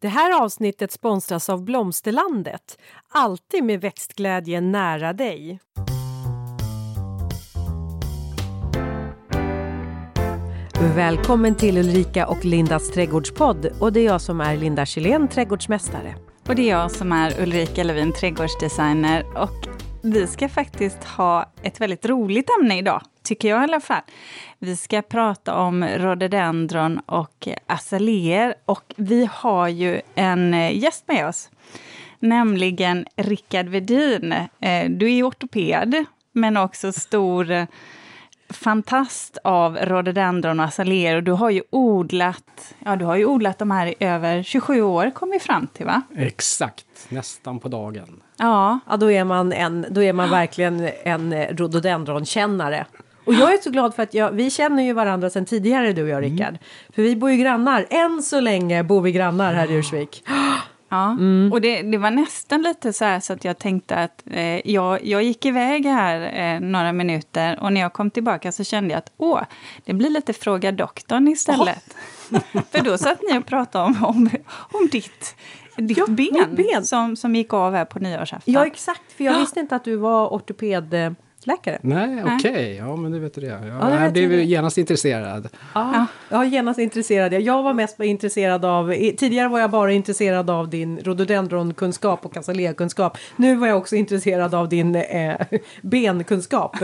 Det här avsnittet sponsras av Blomsterlandet. Alltid med växtglädje nära dig. Välkommen till Ulrika och Lindas trädgårdspodd. Och det är jag som är Linda Kjellén, trädgårdsmästare. Och det är jag som är Ulrika Levin, trädgårdsdesigner. Och vi ska faktiskt ha ett väldigt roligt ämne idag, tycker jag i alla fall. Vi ska prata om rhododendron och azaleer. Och vi har ju en gäst med oss, nämligen Rickard Vedin. Eh, du är ortoped, men också stor fantast av rhododendron och azaleer. Och du har ju odlat, ja, du har ju odlat de här i över 27 år, kom vi fram till va? Exakt, nästan på dagen. Ja, ja då är man, en, då är man verkligen en rhododendronkännare. Och jag är så glad för att jag, vi känner ju varandra sedan tidigare du och jag Rickard. Mm. För vi bor ju grannar, än så länge bor vi grannar här i Ursvik. Ja, mm. och det, det, var nästan lite så här så att jag tänkte att eh, jag, jag gick iväg här eh, några minuter och när jag kom tillbaka så kände jag att åh, det blir lite Fråga doktorn istället. Oh. För då satt ni och pratade om, om, om ditt, ditt ja, ben, ben, Som, som gick av här på nyårsafton. Ja, exakt, för jag ja. visste inte att du var ortoped läkare. Nej, okej. Okay. Ja, men det vet du det. Jag, ja, jag blev genast intresserad. Ja, ja, genast intresserad. Jag var mest intresserad av... Tidigare var jag bara intresserad av din rhododendronkunskap och azaleakunskap. Nu var jag också intresserad av din eh, benkunskap.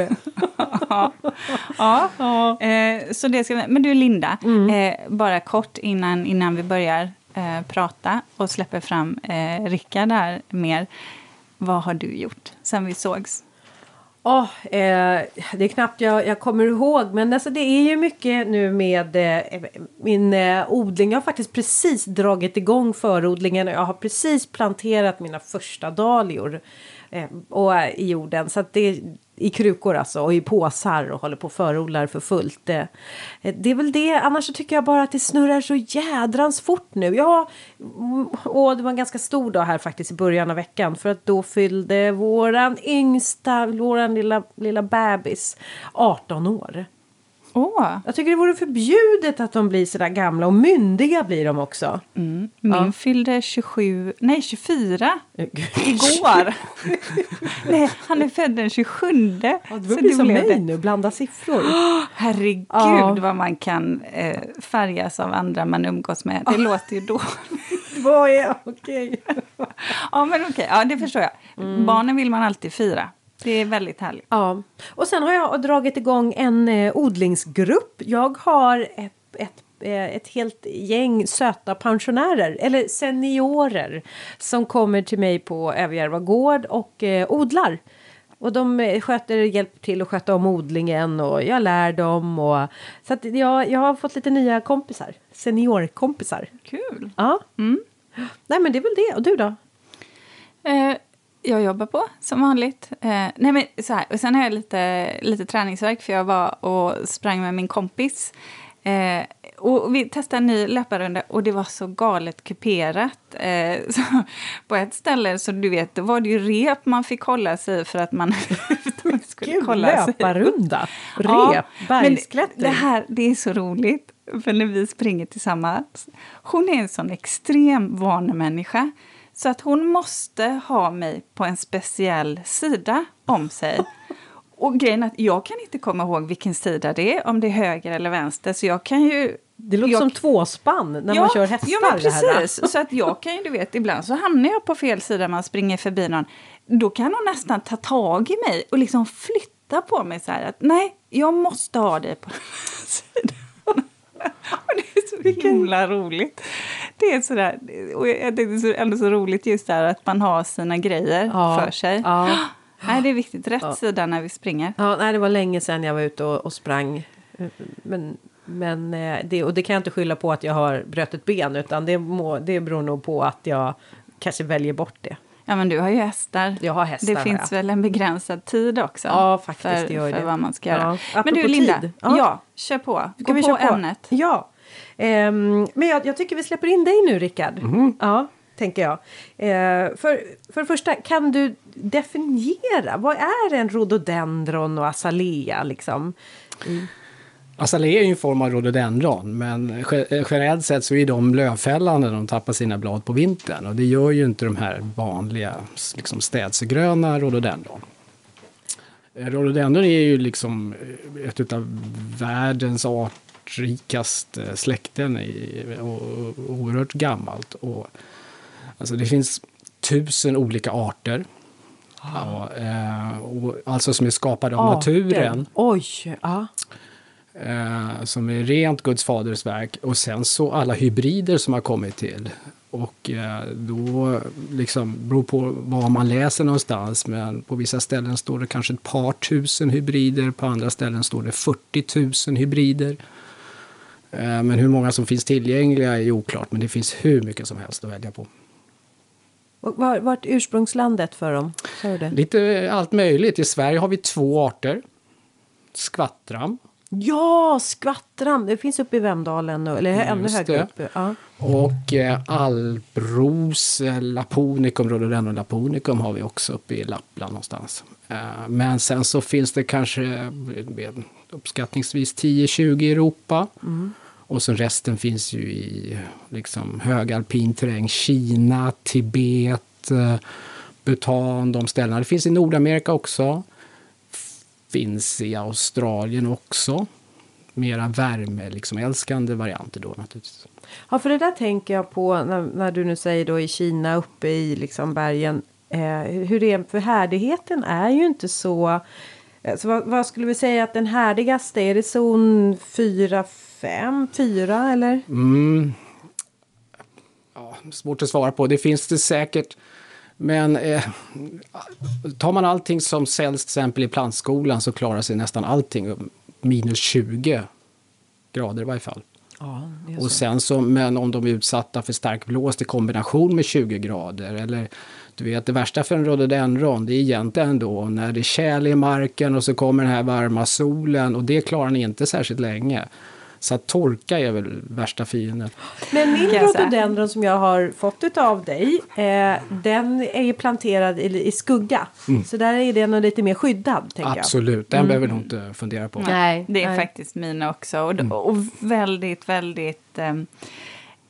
ja, ja. Eh, så det ska, men du Linda, mm. eh, bara kort innan, innan vi börjar eh, prata och släpper fram eh, Rickard där mer. Vad har du gjort sen vi sågs? Oh, eh, det är knappt jag, jag, kommer ihåg men alltså det är ju mycket nu med eh, min eh, odling. Jag har faktiskt precis dragit igång förodlingen och jag har precis planterat mina första dahlior eh, och, eh, i jorden. Så att det, i krukor alltså och i påsar och håller på och förodlar för fullt. Det, det är väl det. Annars så tycker jag bara att det snurrar så jädrans fort nu. Ja, mm, och det var en ganska stor dag här faktiskt i början av veckan för att då fyllde våran yngsta, våran lilla, lilla bebis 18 år. Oh. Jag tycker det vore förbjudet att de blir så där gamla och myndiga blir de också. Mm. Min ja. fyllde 27, nej 24 igår. nej, han är född den 27. Ja, det blir som mig nu, blanda siffror. Oh, herregud ja. vad man kan eh, färgas av andra man umgås med. Det låter ju då. vad är okej? Okay. ja men okej, okay. ja det förstår jag. Mm. Barnen vill man alltid fira. Det är väldigt härligt. Ja. Och sen har jag dragit igång en eh, odlingsgrupp. Jag har ett, ett eh, ett helt gäng söta pensionärer, eller seniorer som kommer till mig på Överjärva gård och eh, odlar. Och de eh, sköter, hjälper till att sköta om odlingen och jag lär dem. Och, så att jag, jag har fått lite nya kompisar, seniorkompisar. Kul! Ja. Mm. Nej men det är väl det. Och du då? Eh, jag jobbar på som vanligt. Eh, nej men så här, och sen har jag lite, lite träningsverk för jag var och sprang med min kompis. Eh, och vi testade en ny löparrunda och det var så galet kuperat. Eh, så på ett ställe så du vet, var det ju rep man fick hålla sig för att man skulle Gud, kolla löparrunda? Rep? Ja, bergsklättring? Det här, det är så roligt. För när vi springer tillsammans. Hon är en sån extrem vanemänniska. Så att hon måste ha mig på en speciell sida om sig. Och grejen att jag kan inte komma ihåg vilken sida det är, om det är höger eller vänster. Så jag kan ju... Det låter jag, som tvåspann när ja, man kör hästar. Ja, men precis. Så att jag kan ju, du vet, ibland så hamnar jag på fel sida, man springer förbi någon. Då kan hon nästan ta tag i mig och liksom flytta på mig så här att nej, jag måste ha dig på den sidan. och det är så Vilken... himla roligt. Det är sådär, och det är ändå så roligt just där att man har sina grejer ja. för sig. Ja. Nej, det är viktigt. Rätt ja. sida när vi springer. Ja, nej, det var länge sedan jag var ute och, och sprang. Men, men eh, det, och det kan jag inte skylla på att jag har brutit ben utan det, må, det beror nog på att jag kanske väljer bort det. Ja, men du har ju hästar. Jag har hästar. Det finns väl en begränsad tid också? Ja, faktiskt. För, det gör för det. vad man ska göra. Ja. Men du, Linda. Ja. ja. kör på. Gå vi på, på ämnet. Ja. Um, men jag, jag, tycker vi släpper in dig nu, Rickard. Mm. Ja, tänker jag. Uh, för, för det första, kan du definiera vad är en rhododendron och azalea? Liksom? Mm. Azalea är ju en form av rhododendron, men generellt sett så är de lövfällande när de tappar sina blad på vintern. Och det gör ju inte de här vanliga liksom städsegröna rhododendron. Eh, rhododendron är ju liksom ett av världens artrikaste släkten och oerhört gammalt. Och, alltså det finns tusen olika arter. Ja, eh, och, alltså som är skapade av naturen. Oj! Ja. Eh, som är rent Guds faders verk. Och sen så alla hybrider som har kommit till. Och eh, då liksom beror på var man läser någonstans. Men på vissa ställen står det kanske ett par tusen hybrider. På andra ställen står det 40 000 hybrider. Eh, men hur många som finns tillgängliga är oklart. Men det finns hur mycket som helst att välja på. Var, vart ursprungslandet för dem? Lite allt möjligt. I Sverige har vi två arter. Skvattram Ja, skvattram. Det finns uppe i Vemdalen, eller ännu högre upp. Ja. Och eh, alpros, eh, laponicum, rhododendron laponicum har vi också uppe i Lappland någonstans. Eh, men sen så finns det kanske eh, uppskattningsvis 10-20 i Europa. Mm. Och så resten finns ju i liksom, högalpin terräng. Kina, Tibet, eh, Bhutan, de ställena. Det finns i Nordamerika också finns i Australien också. Mera värme, liksom älskande varianter då naturligtvis. Ja, för det där tänker jag på när, när du nu säger då i Kina uppe i liksom bergen. Eh, hur det är, för härdigheten är ju inte så. Eh, så vad, vad, skulle vi säga att den härdigaste är det zon 4, 5, 4 eller? Mm. Ja, svårt att svara på. Det finns det säkert men eh, tar man allting som säljs till exempel i plantskolan så klarar sig nästan allting minus 20 grader i varje fall. Ja, och sen så, men om de är utsatta för stark blåst i kombination med 20 grader eller du vet det värsta för en rhododendron det är egentligen då när det är tjäl i marken och så kommer den här varma solen och det klarar ni inte särskilt länge. Så att torka är väl värsta fienden. Men min rhododendron som jag har fått av dig. Eh, den är ju planterad i, i skugga. Mm. Så där är den lite mer skyddad. Absolut, den mm. behöver du inte fundera på. Nej, det är nej. faktiskt mina också. Och, mm. och väldigt, väldigt eh,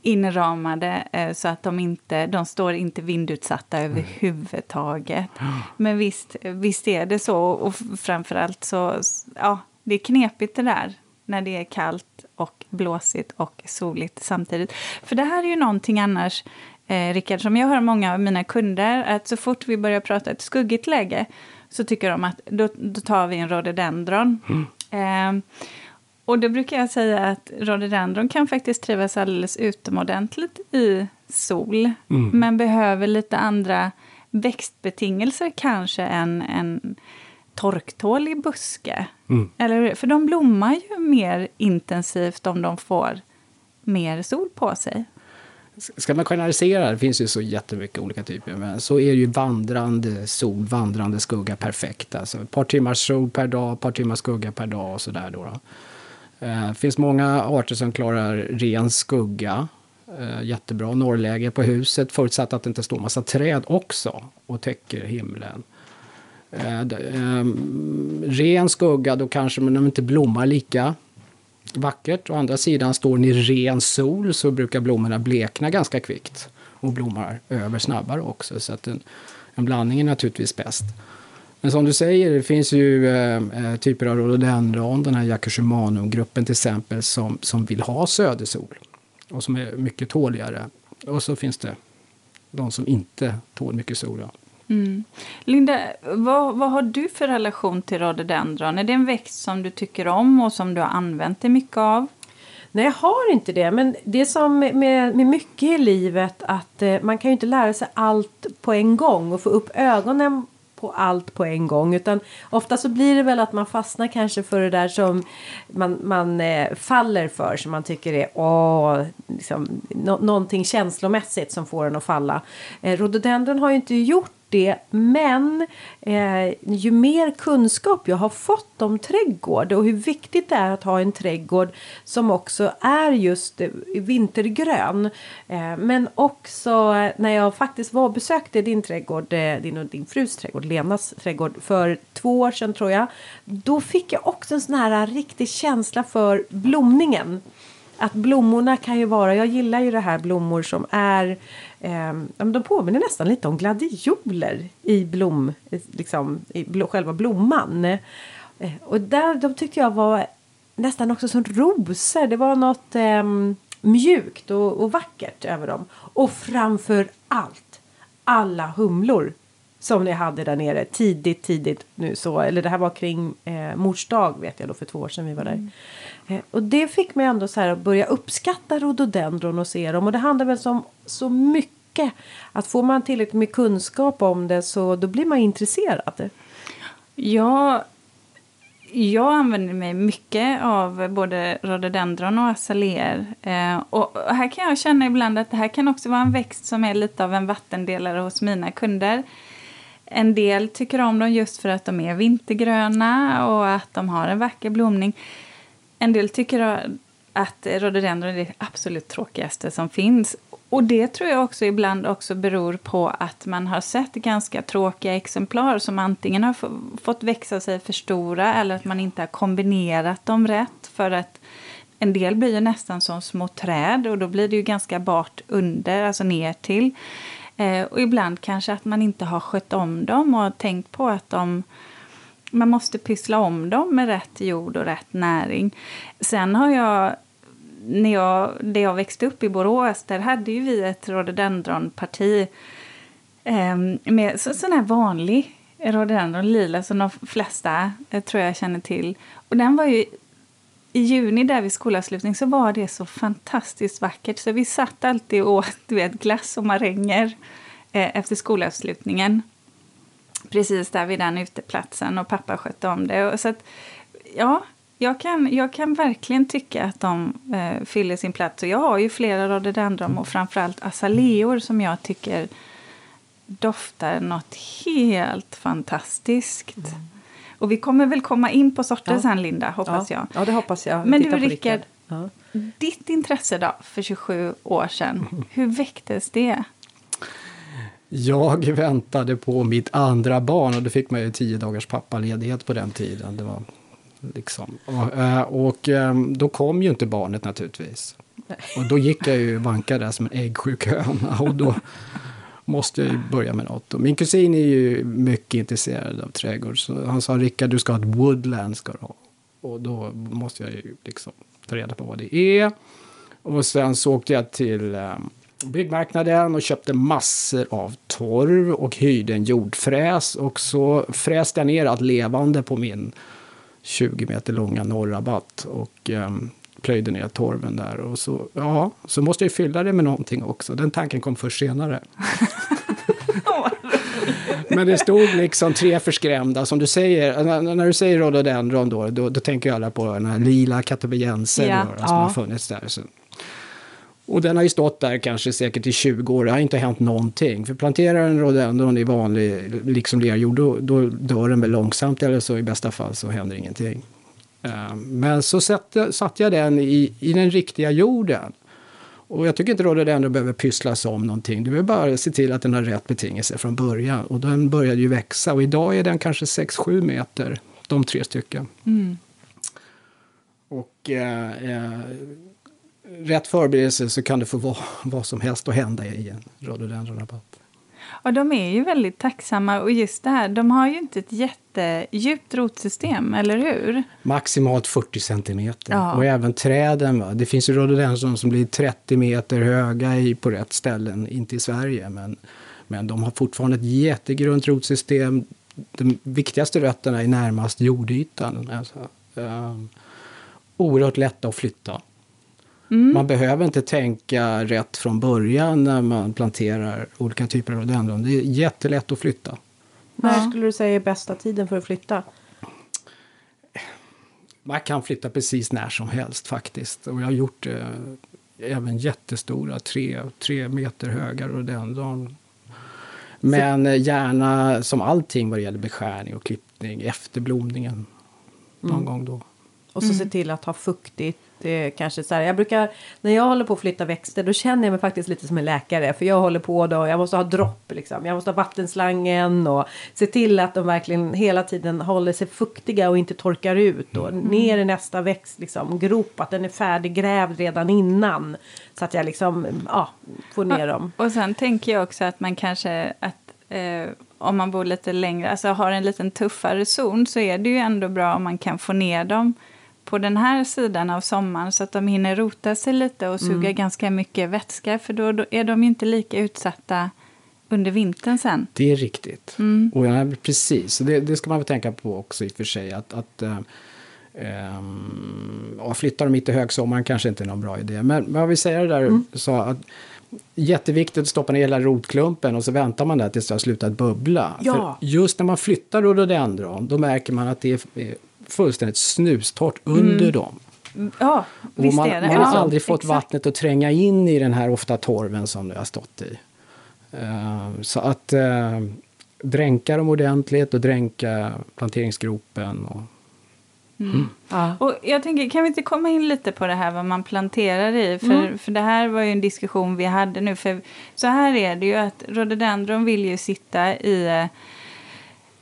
inramade eh, så att de inte de står inte vindutsatta mm. överhuvudtaget. Men visst, visst är det så. Och framförallt så, ja, det är knepigt det där när det är kallt och blåsigt och soligt samtidigt. För det här är ju någonting annars, eh, Rickard, som jag hör många av mina kunder, att så fort vi börjar prata ett skuggigt läge så tycker de att då, då tar vi en rhododendron. Mm. Eh, och då brukar jag säga att rhododendron kan faktiskt trivas alldeles utomordentligt i sol, mm. men behöver lite andra växtbetingelser kanske än en torktålig buske. Mm. Eller, för de blommar ju mer intensivt om de får mer sol på sig. Ska man generalisera, det finns ju så jättemycket olika typer, men så är ju vandrande sol, vandrande skugga perfekt. Alltså ett par timmars sol per dag, ett par timmars skugga per dag och sådär. Då, då. Eh, det finns många arter som klarar ren skugga. Eh, jättebra norrläge på huset, förutsatt att det inte står massa träd också och täcker himlen. Eh, ehm, ren skugga, då kanske de inte blommar lika vackert. Å andra sidan, står ni i ren sol så brukar blommorna blekna ganska kvickt och blommar över snabbare också. Så att en, en blandning är naturligtvis bäst. Men som du säger, det finns ju eh, eh typer av rhododendron, den här Yakushimano-gruppen till exempel, som, som vill ha södersol och som är mycket tåligare. Och så finns det de som inte tål mycket sol. Ja. Mm. Linda, vad, vad har du för relation till rhododendron? Är det en växt som du tycker om och som du har använt dig mycket av? Nej, jag har inte det. Men det är som med, med mycket i livet att eh, man kan ju inte lära sig allt på en gång och få upp ögonen på allt på en gång. Utan ofta så blir det väl att man fastnar kanske för det där som man, man eh, faller för. Som man tycker är åh, liksom, no någonting känslomässigt som får en att falla. Eh, rhododendron har ju inte gjort det. Men eh, ju mer kunskap jag har fått om trädgård och hur viktigt det är att ha en trädgård som också är just eh, vintergrön. Eh, men också när jag faktiskt var och besökte din trädgård, eh, din och din frus trädgård, Lenas trädgård, för två år sedan tror jag. Då fick jag också en sån här riktig känsla för blomningen att blommorna kan ju vara, jag gillar ju det här blommor som är, eh, de påminner nästan lite om gladioler i blom, liksom i bl själva blomman. Eh, och där, de tyckte jag var nästan också som rosor, det var något eh, mjukt och, och vackert över dem. Och framför allt alla humlor som ni hade där nere tidigt, tidigt nu så, eller det här var kring eh, mors dag vet jag då för två år sedan vi var där. Mm. Eh, och det fick mig ändå så här att börja uppskatta rhododendron och se dem och det handlar väl om så mycket att får man tillräckligt med kunskap om det så då blir man intresserad. Ja, jag använder mig mycket av både rhododendron och azaleer. Eh, och här kan jag känna ibland att det här kan också vara en växt som är lite av en vattendelare hos mina kunder. En del tycker om dem just för att de är vintergröna och att de har en vacker blomning. En del tycker att rhododendron är det absolut tråkigaste som finns. Och det tror jag också ibland också beror på att man har sett ganska tråkiga exemplar som antingen har fått växa sig för stora eller att man inte har kombinerat dem rätt. För att en del blir ju nästan som små träd och då blir det ju ganska bart under, alltså ner till. Eh, och ibland kanske att man inte har skött om dem och tänkt på att de man måste pyssla om dem med rätt jord och rätt näring. Sen har jag, när jag, där jag växte upp i Borås, där hade ju vi ett rhododendronparti eh, med så, sån här vanlig rhododendron lila som de flesta eh, tror jag känner till. Och den var ju i juni där vid skolavslutning så var det så fantastiskt vackert så vi satt alltid och åt du vet, glass och maränger eh, efter skolavslutningen. Precis där vid den uteplatsen och pappa skötte om det. Och så att, ja, jag kan, jag kan verkligen tycka att de eh, fyller sin plats. Och jag har ju flera rhododendron och framförallt azaleor som jag tycker doftar något helt fantastiskt. Mm. Och vi kommer väl komma in på sorter ja. sen, Linda, hoppas ja. jag. Ja, det hoppas jag. Men du, Rickard, ja. ditt intresse då, för 27 år sedan, hur väcktes det? Jag väntade på mitt andra barn och då fick man ju tio dagars pappaledighet på den tiden. Det var liksom. och, eh, och ehm, då kom ju inte barnet naturligtvis. Och då gick jag ju vankade där som en äggsjuk höna. Och då måste jag ju börja med något. Och min kusin är ju mycket intresserad av trädgård. Så han sa Rickard, du ska ha ett woodland. Ska ha. Och då måste jag ju liksom ta reda på vad det är. Och sen så åkte jag till um, byggmarknaden och köpte massor av torv och hyrde en jordfräs. Och så fräste jag ner allt levande på min 20 meter långa norrabatt och um, plöjde ner torven där. Och så, ja, så måste jag fylla det med någonting också. Den tanken kom först senare. Men det stod liksom tre förskrämda, som du säger, när, du säger rhododendron då, då, då tänker jag alla på den här lila katabejenser ja. som ja. har funnits där. Så och den har ju stått där kanske säkert i 20 år. Det har inte hänt någonting. För planterar en rhododendron i vanlig liksom lerjord då, då dör den väl långsamt eller så i bästa fall så händer ingenting. Uh, men så satte, satte jag den i, i den riktiga jorden. Och jag tycker inte rhododendron behöver pysslas om någonting. Du vill bara se till att den har rätt betingelser från början. Och den började ju växa och idag är den kanske 6-7 meter, de tre stycken. Mm. Och uh, uh, rätt förberedelse så kan det få vad, vad som helst att hända i en rhododendronrabatt. Och de är ju väldigt tacksamma. Och just det här, de har ju inte ett jättedjupt rotsystem, eller hur? Maximalt 40 centimeter. Ja. Och även träden. Va? Det finns ju rhododendron som blir 30 meter höga i, på rätt ställen, inte i Sverige. Men, men de har fortfarande ett jättegrunt rotsystem. De viktigaste rötterna är närmast jordytan. Alltså, um, oerhört lätta att flytta. Mm. Man behöver inte tänka rätt från början när man planterar olika typer av rhododendron. Det är jättelätt att flytta. När skulle du säga är bästa tiden för att flytta? Man kan flytta precis när som helst faktiskt. Och jag har gjort det även jättestora, tre, tre meter höga rhododendron. Men eh, gärna som allting vad det gäller beskärning och klippning efter blomningen. Någon Mm. gång då. Och så se till att ha fuktigt. Eh, kanske så här, jag brukar, när jag håller på att flytta växter då känner jag mig faktiskt lite som en läkare. För jag håller på då, jag måste ha dropp liksom. Jag måste ha vattenslangen och se till att de verkligen hela tiden håller sig fuktiga och inte torkar ut. Och ner i nästa växt liksom, grop, att den är färdiggrävd redan innan. Så att jag liksom, ja, får ner dem. Och sen tänker jag också att man kanske, att eh, om man bor lite längre, alltså har en liten tuffare zon så är det ju ändå bra om man kan få ner dem på den här sidan av sommaren så att de hinner rota sig lite och suga ganska mycket vätska för då, då är de inte lika utsatta under vintern sen. Det är riktigt. Mm. Och ja, precis, och det, det ska man väl tänka på också i och för sig. Att, att eh, ehm, ja, flyttar de mitt i högsommaren kanske inte är någon bra idé. Men vad vi säger där, Mm. så att jätteviktigt att stoppa ner hela rotklumpen och så väntar man där tills det har slutat bubbla. Ja. För just när man flyttar rhododendron då märker man att det är fullständigt snustort under dem. Ja, Och Mm. visst man, är det. man har Ja, aldrig fått exakt. vattnet att tränga in i den här ofta torven som det har stått i. Eh, så att eh, dränka dem ordentligt och dränka planteringsgropen. Och, Ja. Och jag tänker, kan vi inte komma in lite på det här vad man planterar i? För, Mm. för det här var ju en diskussion vi hade nu. För så här är det ju att rhododendron vill ju sitta i eh,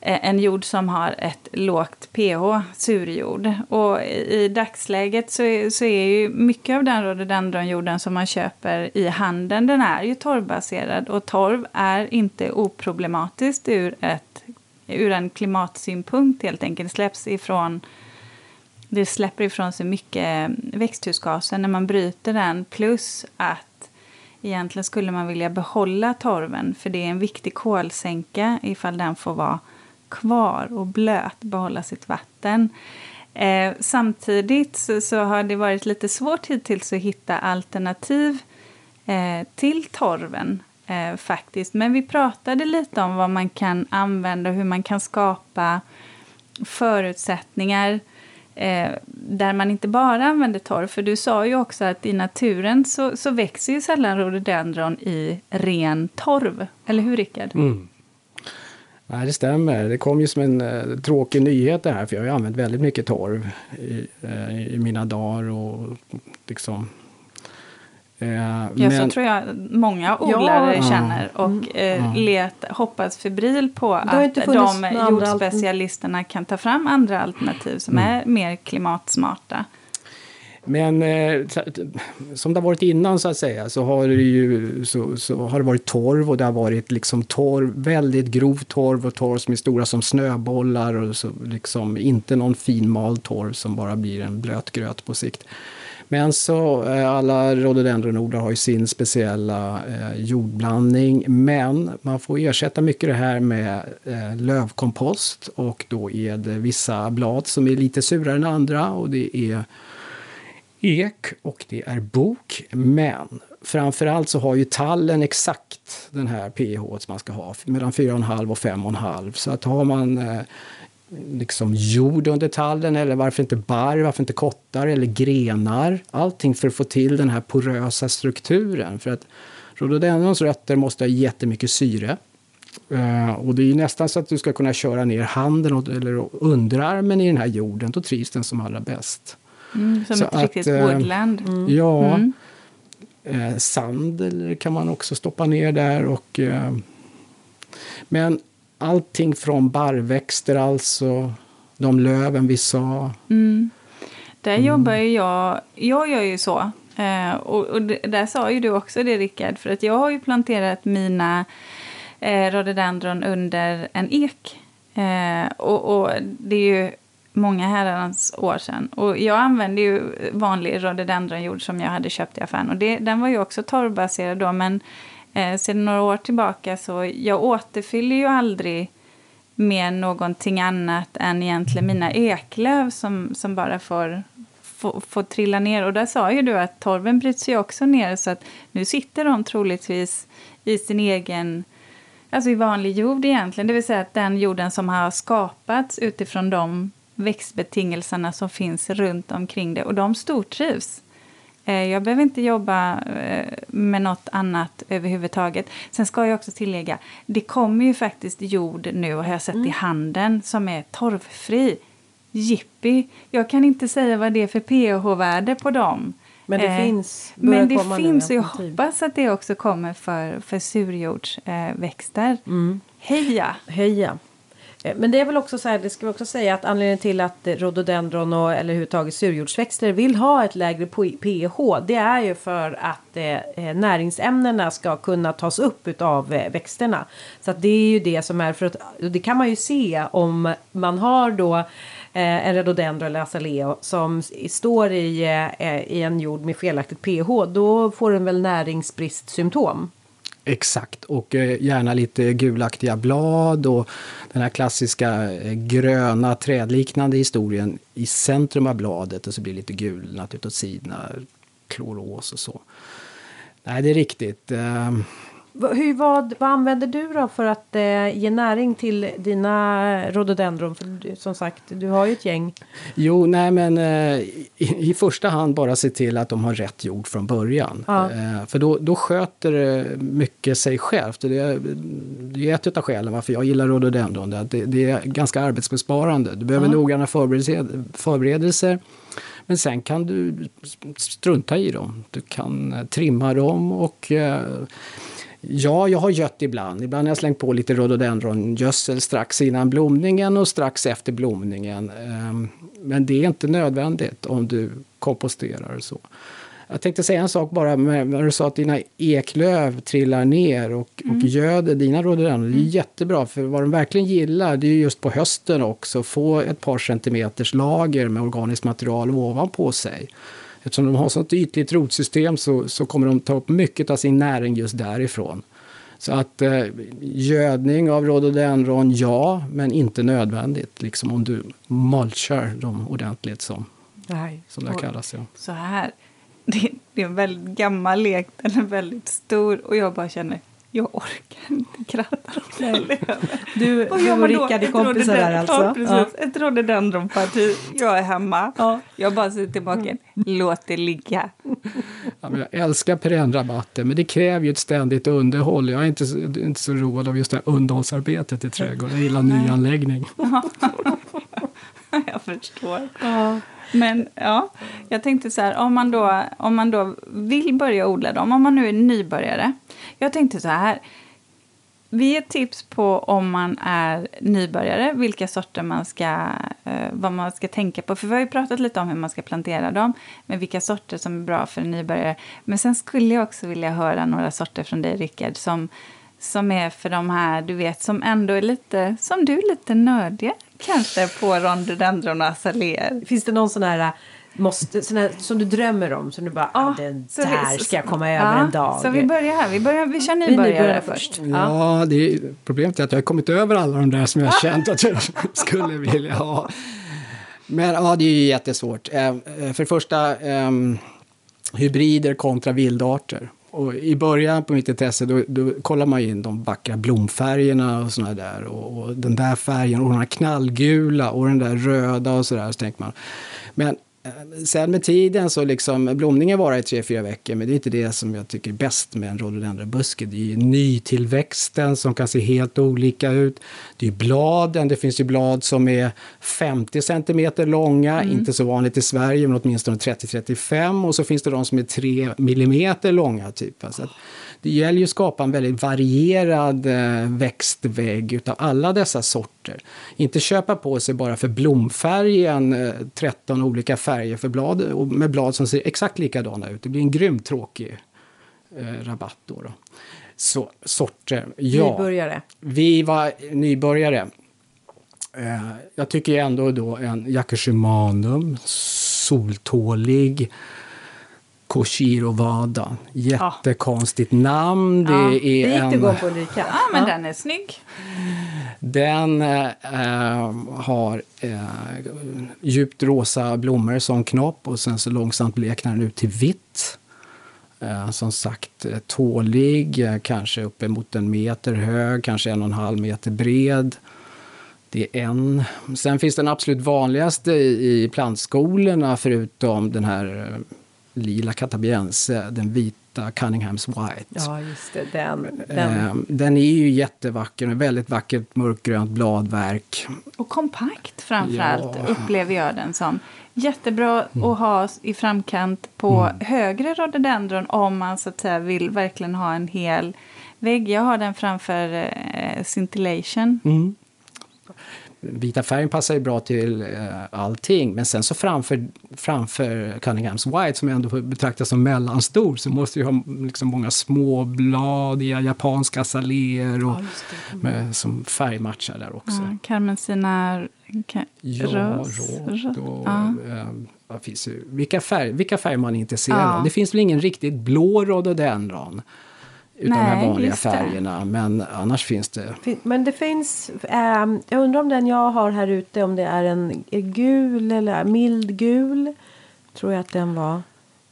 Eh, en jord som har ett lågt pH, surjord. Och i dagsläget så är, så är ju mycket av den rhododendronjorden som man köper i handeln, den är ju torvbaserad. Och torv är inte oproblematiskt ur, ett, ur en klimatsynpunkt helt enkelt. Det släpps ifrån det släpper ifrån sig mycket växthusgaser när man bryter den. Plus att egentligen skulle man vilja behålla torven för det är en viktig kolsänka ifall den får vara kvar och blöt, behålla sitt vatten. Eh, samtidigt så, så har det varit lite svårt hittills att hitta alternativ eh, till torven eh, faktiskt. Men vi pratade lite om vad man kan använda och hur man kan skapa förutsättningar eh, där man inte bara använder torv. För du sa ju också att i naturen så, så växer ju sällan rhododendron i ren torv. Eller hur, Rickard? Mm nej, det stämmer. Det kom ju som en eh, tråkig nyhet det här. För jag har ju använt väldigt mycket torv i, eh, i mina dagar. Och liksom, eh, Ja, men- så tror jag många odlare Ja. känner och eh, let, hoppas febril på att de jordspecialisterna kan ta fram andra alternativ som är mer klimatsmarta. Men eh, som det har varit innan så att säga så har det ju så, så har det varit torv och det har varit liksom torv, väldigt grov torv och torv som är stora som snöbollar och så liksom inte någon finmald torv som bara blir en blöt gröt på sikt. Men så eh, alla rhododendronodlar har ju sin speciella eh, jordblandning men man får ersätta mycket det här med eh, lövkompost och då är det vissa blad som är lite surare än andra och det är ek och det är bok. Men framförallt så har ju tallen exakt den här pH som man ska ha, mellan 4,5 och 5,5. Så att har man eh, liksom jord under tallen eller varför inte barr, varför inte kottar eller grenar. Allting för att få till den här porösa strukturen. För att rhododendrons rötter måste ha jättemycket syre. Uh, och det är ju nästan så att du ska kunna köra ner handen eller underarmen i den här jorden. Då trivs den som allra bäst. Mm, som Så ett att, riktigt eh, woodland. Ja, Mm. eh, sand kan man också stoppa ner där. Och, eh, men allting från barrväxter alltså, de löven vi sa. Mm. Där jobbar ju jag, jag gör ju så. Eh, och, och där sa ju du också det Rickard, för att jag har ju planterat mina eh, rhododendron under en ek. Eh, och, och det är ju många herrans år sedan. Och jag använde ju vanlig rhododendronjord som jag hade köpt i affären. Och det, den var ju också torvbaserad då, men eh, sedan några år tillbaka så jag återfyller ju aldrig med någonting annat än egentligen mina eklöv som, som bara får, får, får trilla ner. Och där sa ju du att torven bryts ju också ner så att nu sitter de troligtvis i sin egen, alltså i vanlig jord egentligen. Det vill säga att den jorden som har skapats utifrån de växtbetingelserna som finns runt omkring det och de stortrivs. Eh, jag behöver inte jobba eh, med något annat överhuvudtaget. Sen ska jag också tillägga, det kommer ju faktiskt jord nu, har jag sett mm. i handeln, som är torvfri. Jippi! Jag kan inte säga vad det är för pH-värde på dem. Men det eh, finns. Men det finns och jag hoppas att det också kommer för, för surjordsväxter. Eh, mm. Heja! Heja! Eh, men det är väl också så här, det ska vi också säga att anledningen till att rhododendron och eller överhuvudtaget surjordsväxter vill ha ett lägre pH det är ju för att eh, eh näringsämnena ska kunna tas upp av eh, växterna. Så att det är ju det som är för att det kan man ju se om man har då eh, en rhododendron eller azalea som står i, eh, i en jord med felaktigt pH då får den väl näringsbristsymptom. Exakt, och eh, gärna lite gulaktiga blad och den här klassiska eh, gröna trädliknande historien i centrum av bladet och så blir det lite gulnat utåt sidorna, kloros och så. Nej, det är riktigt. Ehm, hur, vad, vad använder du då för att eh, ge näring till dina rhododendron? För som sagt, du har ju ett gäng. Jo, nej men eh, i, i, första hand bara se till att de har rätt jord från början. Ja. Eh, för då, då sköter det mycket sig självt. Det är, det är ett av skälen varför jag gillar rhododendron. Det, det, det är ganska arbetsbesparande. Du behöver ja. noggranna förberedelser, förberedelser. Men sen kan du strunta i dem. Du kan eh, trimma dem och eh, Ja, jag har gött ibland. Ibland har jag slängt på lite rhododendrongödsel strax innan blomningen och strax efter blomningen. Ehm, men det är inte nödvändigt om du komposterar och så. Jag tänkte säga en sak bara när du sa att dina eklöv trillar ner och, mm. och göder dina rhododendron. Det är mm. jättebra, för vad de verkligen gillar det är just på hösten också få ett par centimeters lager med organiskt material ovanpå sig. Eftersom de har sånt ytligt rotsystem så, så kommer de ta upp mycket av sin näring just därifrån. Så att eh, gödning av rhododendron, ja, men inte nödvändigt. Liksom om du mulchar dem ordentligt som, Nej. som det kallas. Ja. Så här, det, det, är en väldigt gammal lek, den är väldigt stor och jag bara känner jag orkar inte kratta Du, och, du och Rickard är kompisar där alltså? Ja, precis. Ja. Ett rhododendronparti. Jag är hemma. Ja. Jag bara sitter tillbaka. Mm. Låt det ligga. Ja, jag älskar perennrabatter, men det kräver ju ett ständigt underhåll. Jag är inte, inte så road av just det här underhållsarbetet i trädgården. Jag gillar nyanläggning. jag förstår. Ja. Men ja, jag tänkte så här, om man, då, om man då vill börja odla dem, om man nu är nybörjare. Jag tänkte så här, vi ger tips på om man är nybörjare, vilka sorter man ska, eh, vad man ska tänka på. För vi har ju pratat lite om hur man ska plantera dem, men vilka sorter som är bra för en nybörjare. Men sen skulle jag också vilja höra några sorter från dig, Rickard, som, som är för de här, du vet, som ändå är lite, som du, lite nördiga kanske på rhododendron och azaleer. Finns det någon sån här måste, sån här, som du drömmer om, som du bara, ah, den där vi, ska jag komma över en dag. Så vi börjar här, vi, börjar, vi kör nybörjare först. Ja, ja, det är, problemet är att jag har kommit över alla de där som jag känt att jag skulle vilja ha. Men ja, det är ju jättesvårt. Eh, eh, för det första, um, hybrider kontra vildarter. Och I början på mitt intresse då, då kollar man in de vackra blomfärgerna och såna där. Och, och, den där färgen och den här knallgula och den där röda och sådär. Så tänker man. Men sen med tiden så liksom, blomningen varar i tre, fyra veckor, men det är inte det som jag tycker är bäst med en rhododendronbuske. Det är ju nytillväxten som kan se helt olika ut. Det är bladen, det finns ju blad som är 50 centimeter långa, mm. inte så vanligt i Sverige, men åtminstone 30-35. Och så finns det de som är 3 millimeter långa. Typ. Alltså det gäller ju att skapa en väldigt varierad eh, växtvägg utav alla dessa sorter. Inte köpa på sig bara för blomfärgen eh, 13 olika färger för blad, med blad som ser exakt likadana ut. Det blir en grymt tråkig eh, rabatt då. då. Så, sorter, ja. Nybörjare. Vi var nybörjare. Eh, jag tycker ändå då en Yakushimanum, soltålig, Koshirovada. Jättekonstigt namn. Det ja, är det gick en... gå på Ulrika. Ja, men den är snygg. Den äh, har äh, djupt rosa blommor som knopp och sen så långsamt bleknar den ut till vitt. Äh, som sagt tålig, kanske uppemot en meter hög, kanske en och en halv meter bred. Det är en. Sen finns den absolut vanligaste i, i plantskolorna förutom den här lila katabiense, den vita Cunninghams White. Ja, just det. Den, den. Eh, den är ju jättevacker, med väldigt vackert mörkgrönt bladverk. Och kompakt framförallt Ja. upplever jag den som. Jättebra att ha i framkant på högre rhododendron om man så att säga vill verkligen ha en hel vägg. Jag har den framför eh, scintillation. Mm. Vita färgen passar ju bra till eh, allting, men sen så framför, framför Cunninghams White, som ändå betraktas som mellanstor, så måste ju ha liksom många småbladiga japanska azaleer och, med, som färgmatchar där också. Ja, Carmensina ka, Ja, ros. råd och... Ja. Eh, vad finns ju, vilka, färg, vilka färger man är intresserad Ja. av. Det finns väl ingen riktigt blå rhododendron utan de här Nej, vanliga det. färgerna, men annars finns det... Men det finns, ehm, jag undrar om den jag har här ute om det är en gul eller mild gul. Tror jag att den var.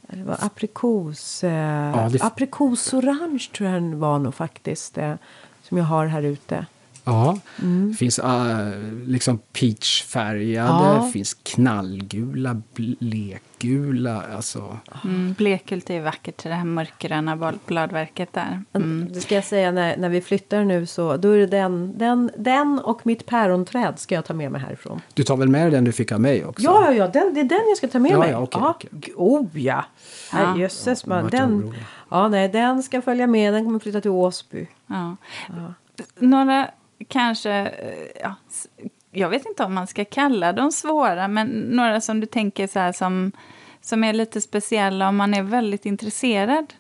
Eller var aprikos. Eh, det f- aprikosorange tror jag den var nog faktiskt. Eh, som jag har här ute. Ja, Mm. det finns äh, liksom peachfärgade, Ja. det finns knallgula, blekgula, alltså... Mm, blekgult är ju vackert till det här mörkgröna bladverket där. Mm. Det ska jag säga när, när vi flyttar nu så då är det den, den, den och mitt päronträd ska jag ta med mig härifrån. Du tar väl med dig den du fick av mig också? Ja, ja, ja den, det är den jag ska ta med Ja, mig. ja, okej, okej. G- Oh ja! Ja. Nej, jösses, Ja, Den, ja, nej, den ska följa med. Den kommer flytta till Åsby. Ja. Några kanske, eh, ja, jag vet inte om man ska kalla dem svåra, men några som du tänker så här som, som är lite speciella om man är väldigt intresserad.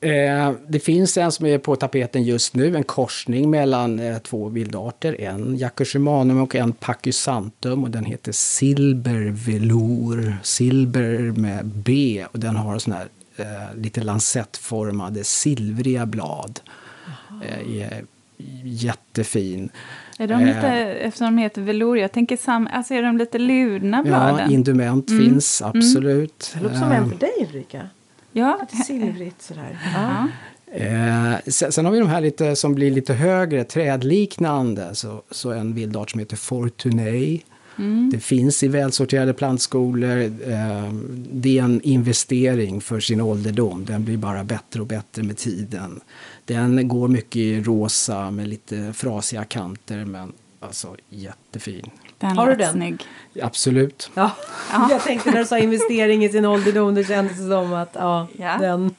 Eh, det finns en som är på tapeten just nu, en korsning mellan eh, två vildarter. En Jacusimanum och en Pachysanthum och den heter Silbervelour. Silber med B och den har såna här eh, lite lansettformade silvriga blad. Eh, är jättefin. Är de lite, eftersom de heter velour, jag tänker sam, alltså är de lite luna Ja, bladen? indument finns absolut. Det låter som en för dig Ulrika. ja, Lite silvrigt sådär. Ja. Eh, sen, sen har vi de här lite som blir lite högre, trädliknande. Så, så en vildart som heter Fortuné. Det finns i välsorterade plantskolor. Eh, det är en investering för sin ålderdom. Den blir bara bättre och bättre med tiden. Den går mycket i rosa med lite frasiga kanter men alltså jättefin. den Har du den? snygg. Absolut. Ja. Jag tänkte när du sa investering i sin ålderdom, det kändes som att ja, Ja. den...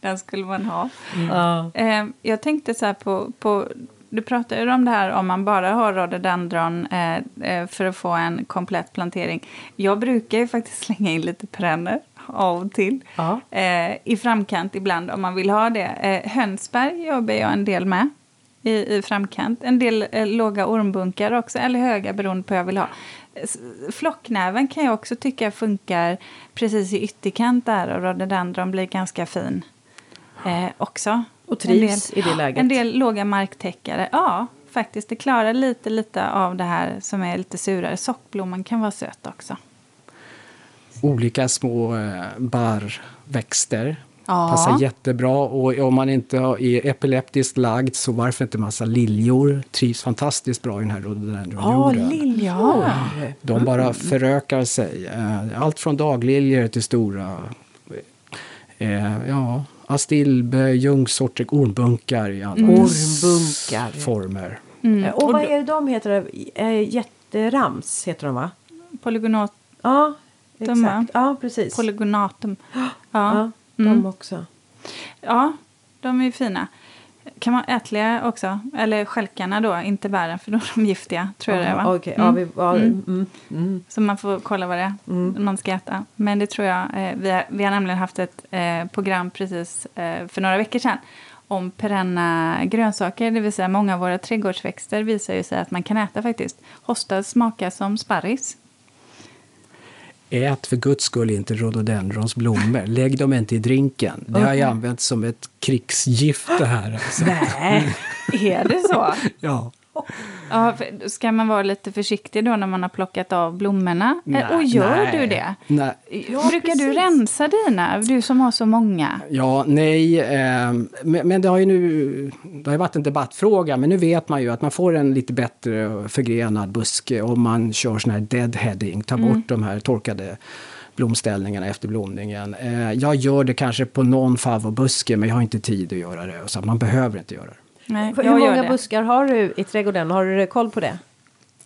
Den skulle man ha. Ja. Eh, jag tänkte så här på, på... Du pratade ju om det här om man bara har rhododendron eh, eh, för att få en komplett plantering. Jag brukar ju faktiskt slänga in lite perenner av och till. Ja. Eh, I framkant ibland om man vill ha det. Eh, hönsberg jobbar jag en del med i, i framkant. En del eh, låga ormbunkar också, eller höga beroende på vad jag vill ha. Flocknäven kan jag också tycka funkar precis i ytterkant där och rhododendron blir ganska fin eh, också. Och trivs En i det läget. En del låga marktäckare. Ja, faktiskt. Det klarar lite, lite av det här som är lite surare. Sockblomman kan vara söt också. Olika små eh, barrväxter. Ja. Passar jättebra. Och om man inte är epileptiskt lagd så varför inte massa liljor? Trivs fantastiskt bra i den här Ja, rhododendronjorden. liljor. De bara förökar sig. Eh, Allt från dagliljor till stora eh, ja, astilbe, ljungsorter, ormbunkar i alla Ormbunkar. former. Mm. Och vad är det de heter? Jätterams heter de va? Polygonat, Ja? Exakt. Ja, precis. polygonatum. Ja. Ja, Mm. de också. ja, de är fina. Kan man ätliga också? Eller stjälkarna då, inte bären, för då är de giftiga. Tror jag det är, va? Okej, ja, vi, ja, mm. Mm. Så man får kolla vad det är man ska äta. Men det tror jag, eh, vi, har, vi har nämligen haft ett eh, program precis eh, för några veckor sedan om perenna grönsaker, det vill säga många av våra trädgårdsväxter visar ju sig att man kan äta faktiskt. Hosta smakar som sparris. Ät för guds skull inte rhododendrons blommor. Lägg dem inte i drinken. Det har ju använts som ett krigsgift det här. Alltså. Nej. Är det så? Ja. Ja, ska man vara lite försiktig då när man har plockat av blommorna? Nej, Eh, Och gör nej. du det? Nej. Brukar du precis. rensa dina? Du som har så många. Ja, nej, eh, men, men det har ju nu det har varit en debattfråga, men nu vet man ju att man får en lite bättre förgrenad buske om man kör sån här deadheading, tar bort de här torkade blomställningarna efter blomningen. Eh, jag gör det kanske på någon favobuske men jag har inte tid att göra det. Så man behöver inte göra det. Nej, Hur många buskar har du i trädgården? Har du koll på det?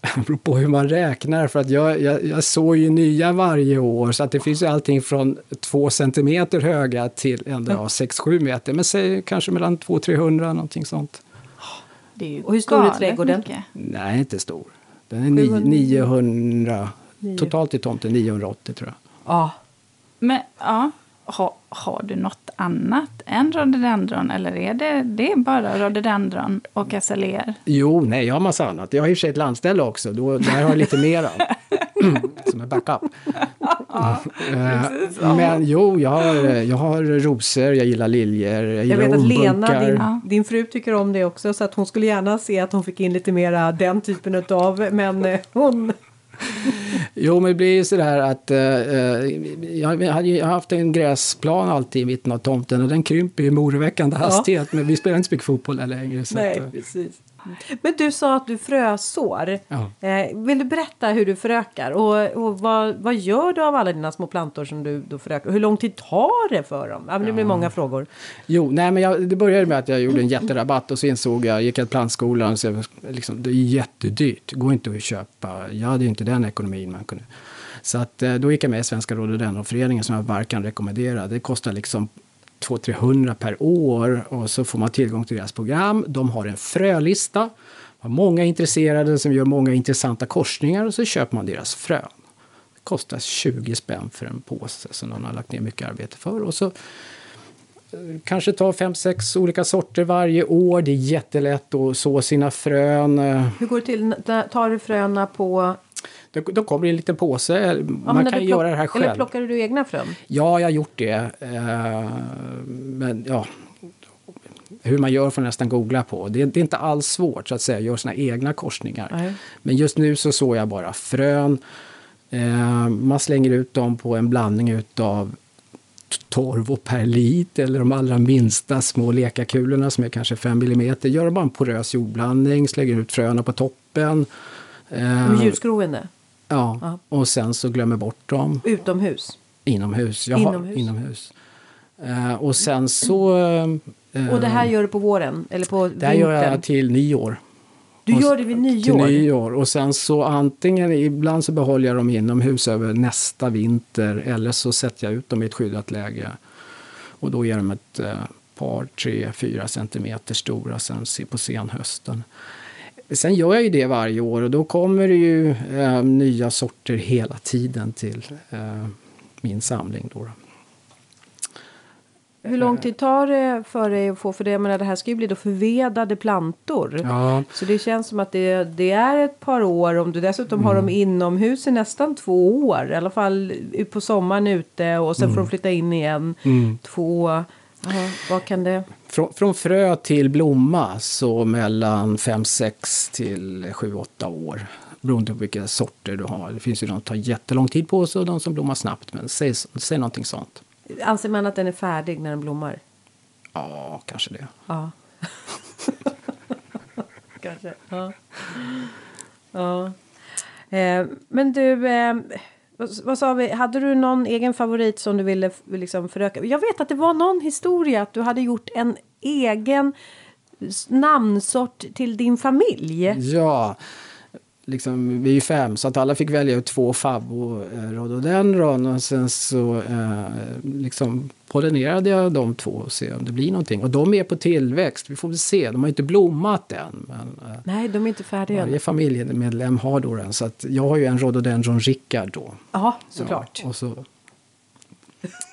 Det beror på hur man räknar. För att jag, jag, jag sår ju nya varje år. Så att det finns ju allting från två centimeter höga till ändå, ja, 6-7 meter. Men säg kanske mellan 200-300 någonting sånt. Det är ju Och hur stor är trädgården? mycket. Nej, inte stor. Den är ni- 900. Totalt i tomten 980 tror jag. Ja. Men ja, har, har du något annat än rhododendron? Eller är det, det är bara rhododendron och azaleer? Jo, nej, jag har massa annat. Jag har i och för sig ett landställe också. Då, där har jag lite mera. Som en backup. Eh, Men jo, jag har, jag har rosor, jag gillar liljor, jag Jag gillar vet att Lena, din, Ja. din fru, tycker om det också. Så att hon skulle gärna se att hon fick in lite mera den typen utav. Men eh, hon... Jo, men det blir ju sådär att eh, eh, jag, hade ju haft en gräsplan alltid i mitten av tomten och den krymper i oroväckande hastighet. Men vi spelar inte så mycket fotboll där längre. Så Nej, att, eh, precis. Men du sa att du frösår. Ja. Eh, vill du berätta hur du förökar? Och, och vad, vad gör du av alla dina små plantor som du då förökar? Hur lång tid tar det för dem? Ja, men det blir många frågor. Jo, nej, men jag, det började med att jag gjorde en jätterabatt och så insåg jag, gick jag till plantskolan, så jag, liksom, det är jättedyrt, går inte att köpa. Jag hade inte den ekonomin man kunde. Så att, eh, då gick jag med i Svenska rhododendronföreningen som jag varmt kan rekommendera. Det kostar liksom 200-300 per år och så får man tillgång till deras program. De har en frölista, har många intresserade som gör många intressanta korsningar och så köper man deras frön. Det kostar 20 spänn för en påse som någon har lagt ner mycket arbete för. Och så eh, kanske ta fem, sex olika sorter varje år. Det är jättelätt att så sina frön. Eh. Hur går det till? Tar du fröna på... Då, då kommer det en liten påse. Ja, Man kan ju göra det här Eller själv. plockar du egna frön? Ja, jag har gjort det. Eh, men ja, hur man gör får nästan googla på. Det, det är inte alls svårt så att säga, göra sina egna korsningar. Nej. Men just nu så såg jag bara frön. Eh, man slänger ut dem på en blandning utav torv och perlit eller de allra minsta små lekakulorna som är kanske 5 mm. Gör bara en porös jordblandning, slänger ut fröna på toppen. Eh, Med ljusgroende? ja, Ja. och sen så glömmer bort dem. Utomhus? Inomhus. Jag Inomhus. Inomhus. Eh, och sen så... eh, Och det här gör du på våren? Eller på det här gör jag till nyår. Du Och- gör det vid Till nyår? nyår. Och sen så antingen, ibland så behåller jag dem inomhus över nästa vinter. Eller så sätter jag ut dem i ett skyddat läge. Och då ger de ett eh, par, tre, fyra centimeter stora sen se- på senhösten. Sen gör jag ju det varje år och då kommer det ju eh, nya sorter hela tiden till eh, min samling. Då. Hur lång tid tar det för dig att få? För det, jag menar, det här ska ju bli då förvedade plantor. Ja, Så det känns som att det, det är ett par år. Om du dessutom har dem inomhus i nästan två år. I alla fall på sommaren ute och sen får de flytta in igen. Två... Ja, vad kan det... Från, från frö till blomma så mellan 5-6 till 7-8 år. Beroende på vilka sorter du har. Det finns ju de som tar jättelång tid på sig och de som blommar snabbt. Men säg, säg någonting sånt. Anser man att den är färdig när den blommar? Ja, kanske det. Ja. Kanske. Ja. ja. Eh, men du, eh, vad, vad sa vi? Hade du någon egen favorit som du ville liksom föröka? Jag vet att det var någon historia att du hade gjort en egen namnsort till din familj. Ja, liksom, vi är ju fem så att alla fick välja ut två rhododendron och sen så eh, liksom pollinerade jag de två och se om det blir någonting. Och de är på tillväxt, vi får väl se. De har inte blommat än. Men, eh, Nej, de är inte färdiga än. Varje familjemedlem har då den. Så att jag har ju en rhododendron Rickard då. Ja, såklart. Ja, och så,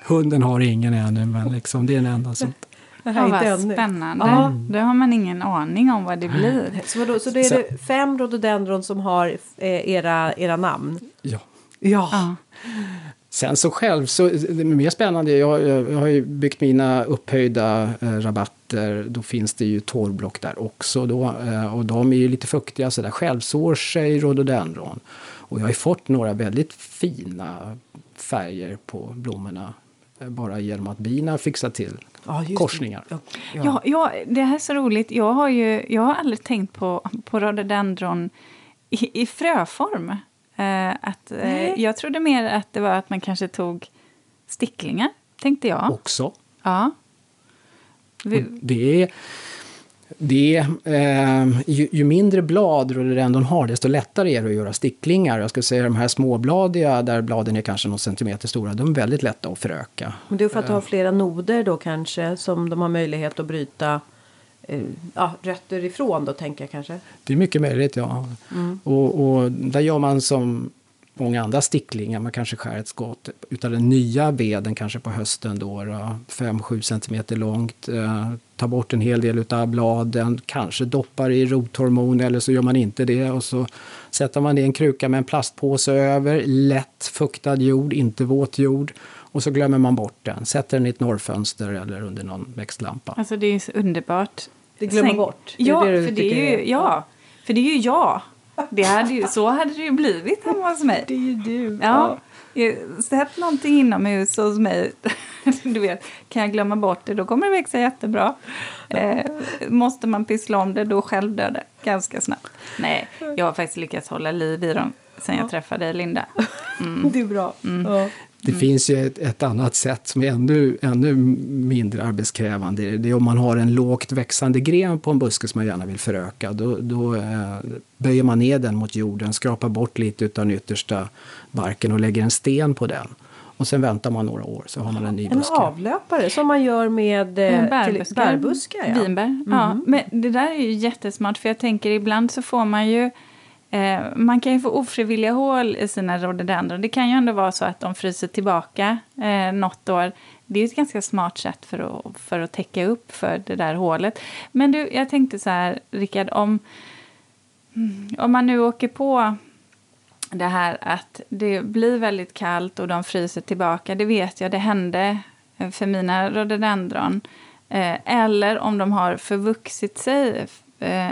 hunden har ingen ännu, men liksom, det är den enda som... Det Ja, här är inte vad ännu. spännande. Ja. Då har man ingen aning om vad det blir. Så, vadå, så då är Så- det fem rhododendron som har eh, era, era namn? Ja. Ja. Ja. Sen så själv, så det är mer spännande, jag, jag, har ju byggt mina upphöjda eh, rabatter. Då finns det ju torrblock där också. Då, eh, och de är ju lite fuktiga sådär. Självsår sig rhododendron. Och jag har ju fått några väldigt fina färger på blommorna. eh, Bara genom att bina fixar till Ja, just det. korsningar. Ja, Ja, ja, det här är så roligt. Jag har ju jag har aldrig tänkt på, på rhododendron i, i fröform. Eh, att, eh, jag trodde mer att det var att man kanske tog sticklingar, tänkte jag. Också. Ja. Vi, Det är, det är, eh, ju, ju mindre blad rhododendron har, desto lättare är det att göra sticklingar. Jag skulle säga de här småbladiga, där bladen är kanske någon centimeter stora, de är väldigt lätta att föröka. Men det är för att du har flera noder då kanske som de har möjlighet att bryta eh, ja, rötter ifrån då tänker jag kanske. Det är mycket möjligt, ja. Och, och där gör man som många andra sticklingar. Man kanske skär ett skott utav den nya veden kanske på hösten då, 5-7 centimeter långt. Eh, tar bort en hel del utav bladen, kanske doppar i rothormon eller så gör man inte det. Och så sätter man det i en kruka med en plastpåse över, lätt fuktad jord, inte våt jord. Och så glömmer man bort den, sätter den i ett norrfönster eller under någon växtlampa. alltså det är ju så underbart. Det glömmer Sen- bort. Det är Ja, det för det är ju, ja, för det är ju jag. Det hade ju, så hade det ju blivit hemma hos mig. Det är ju du. Ja, jag- sätt någonting inomhus hos mig. Du vet, kan jag glömma bort det, då kommer det växa jättebra. Eh, måste man pyssla om det, då självdör det ganska snabbt. Nej, jag har faktiskt lyckats hålla liv i dem sen jag träffade dig, Linda. Det är bra. Ja. Det finns ju ett, ett annat sätt som är ännu, ännu mindre arbetskrävande. Det är om man har en lågt växande gren på en buske som man gärna vill föröka. Då, då eh, böjer man ner den mot jorden, skrapar bort lite av den yttersta barken och lägger en sten på den. Och sen väntar man några år så har man en ny En buske. avlöpare som man gör med eh, till- Bärbuskar. bärbuskar. Ja. Vinbär. Ja, men det där är ju jättesmart för jag tänker ibland så får man ju eh, man kan ju få ofrivilliga hål i sina rhododendron. Det kan ju ändå vara så att de fryser tillbaka eh, något år. Det är ett ganska smart sätt för att, för att täcka upp för det där hålet. Men du, jag tänkte så här, Rickard, om, om man nu åker på det här att det blir väldigt kallt och de fryser tillbaka. Det vet jag, det hände för mina rhododendron. Eh, eller om de har förvuxit sig. Eh,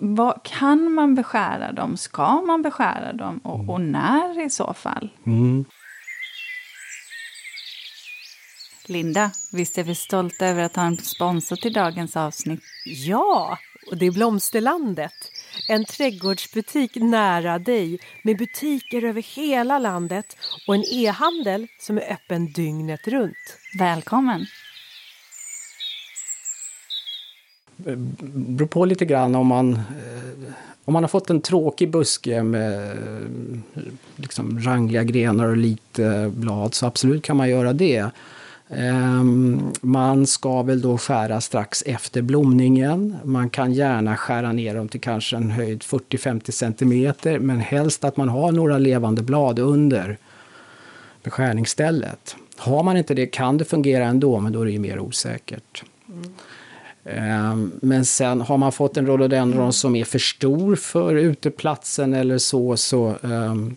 vad, kan man beskära dem? Ska man beskära dem? Och, och när i så fall? Mm. Linda, visst är vi stolta över att ha en sponsor till dagens avsnitt? Ja, och det är Blomsterlandet. En trädgårdsbutik nära dig med butiker över hela landet och en e-handel som är öppen dygnet runt. Välkommen! Beror på lite grann om man, eh, om man har fått en tråkig buske med eh, liksom rangliga grenar och lite blad så absolut kan man göra det. Ehm, man ska väl då skära strax efter blomningen. Man kan gärna skära ner dem till kanske en höjd 40-50 centimeter men helst att man har några levande blad under beskärningsstället. Har man inte det kan det fungera ändå men då är det ju mer osäkert. Mm. Men sen har man fått en rhododendron som är för stor för uteplatsen eller så, så um,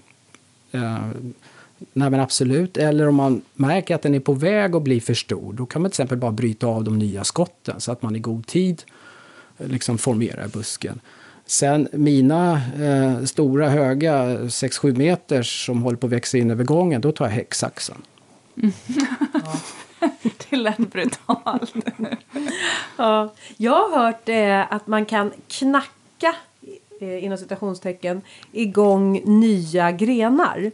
nej men absolut. Eller om man märker att den är på väg att bli för stor, då kan man till exempel bara bryta av de nya skotten så att man i god tid liksom formerar busken. Sen mina eh, stora höga 6-7 meters som håller på att växa in över gången, då tar jag häcksaxen. Det lät brutalt. Ja, jag har hört eh, att man kan knacka eh, inom citationstecken igång nya grenar.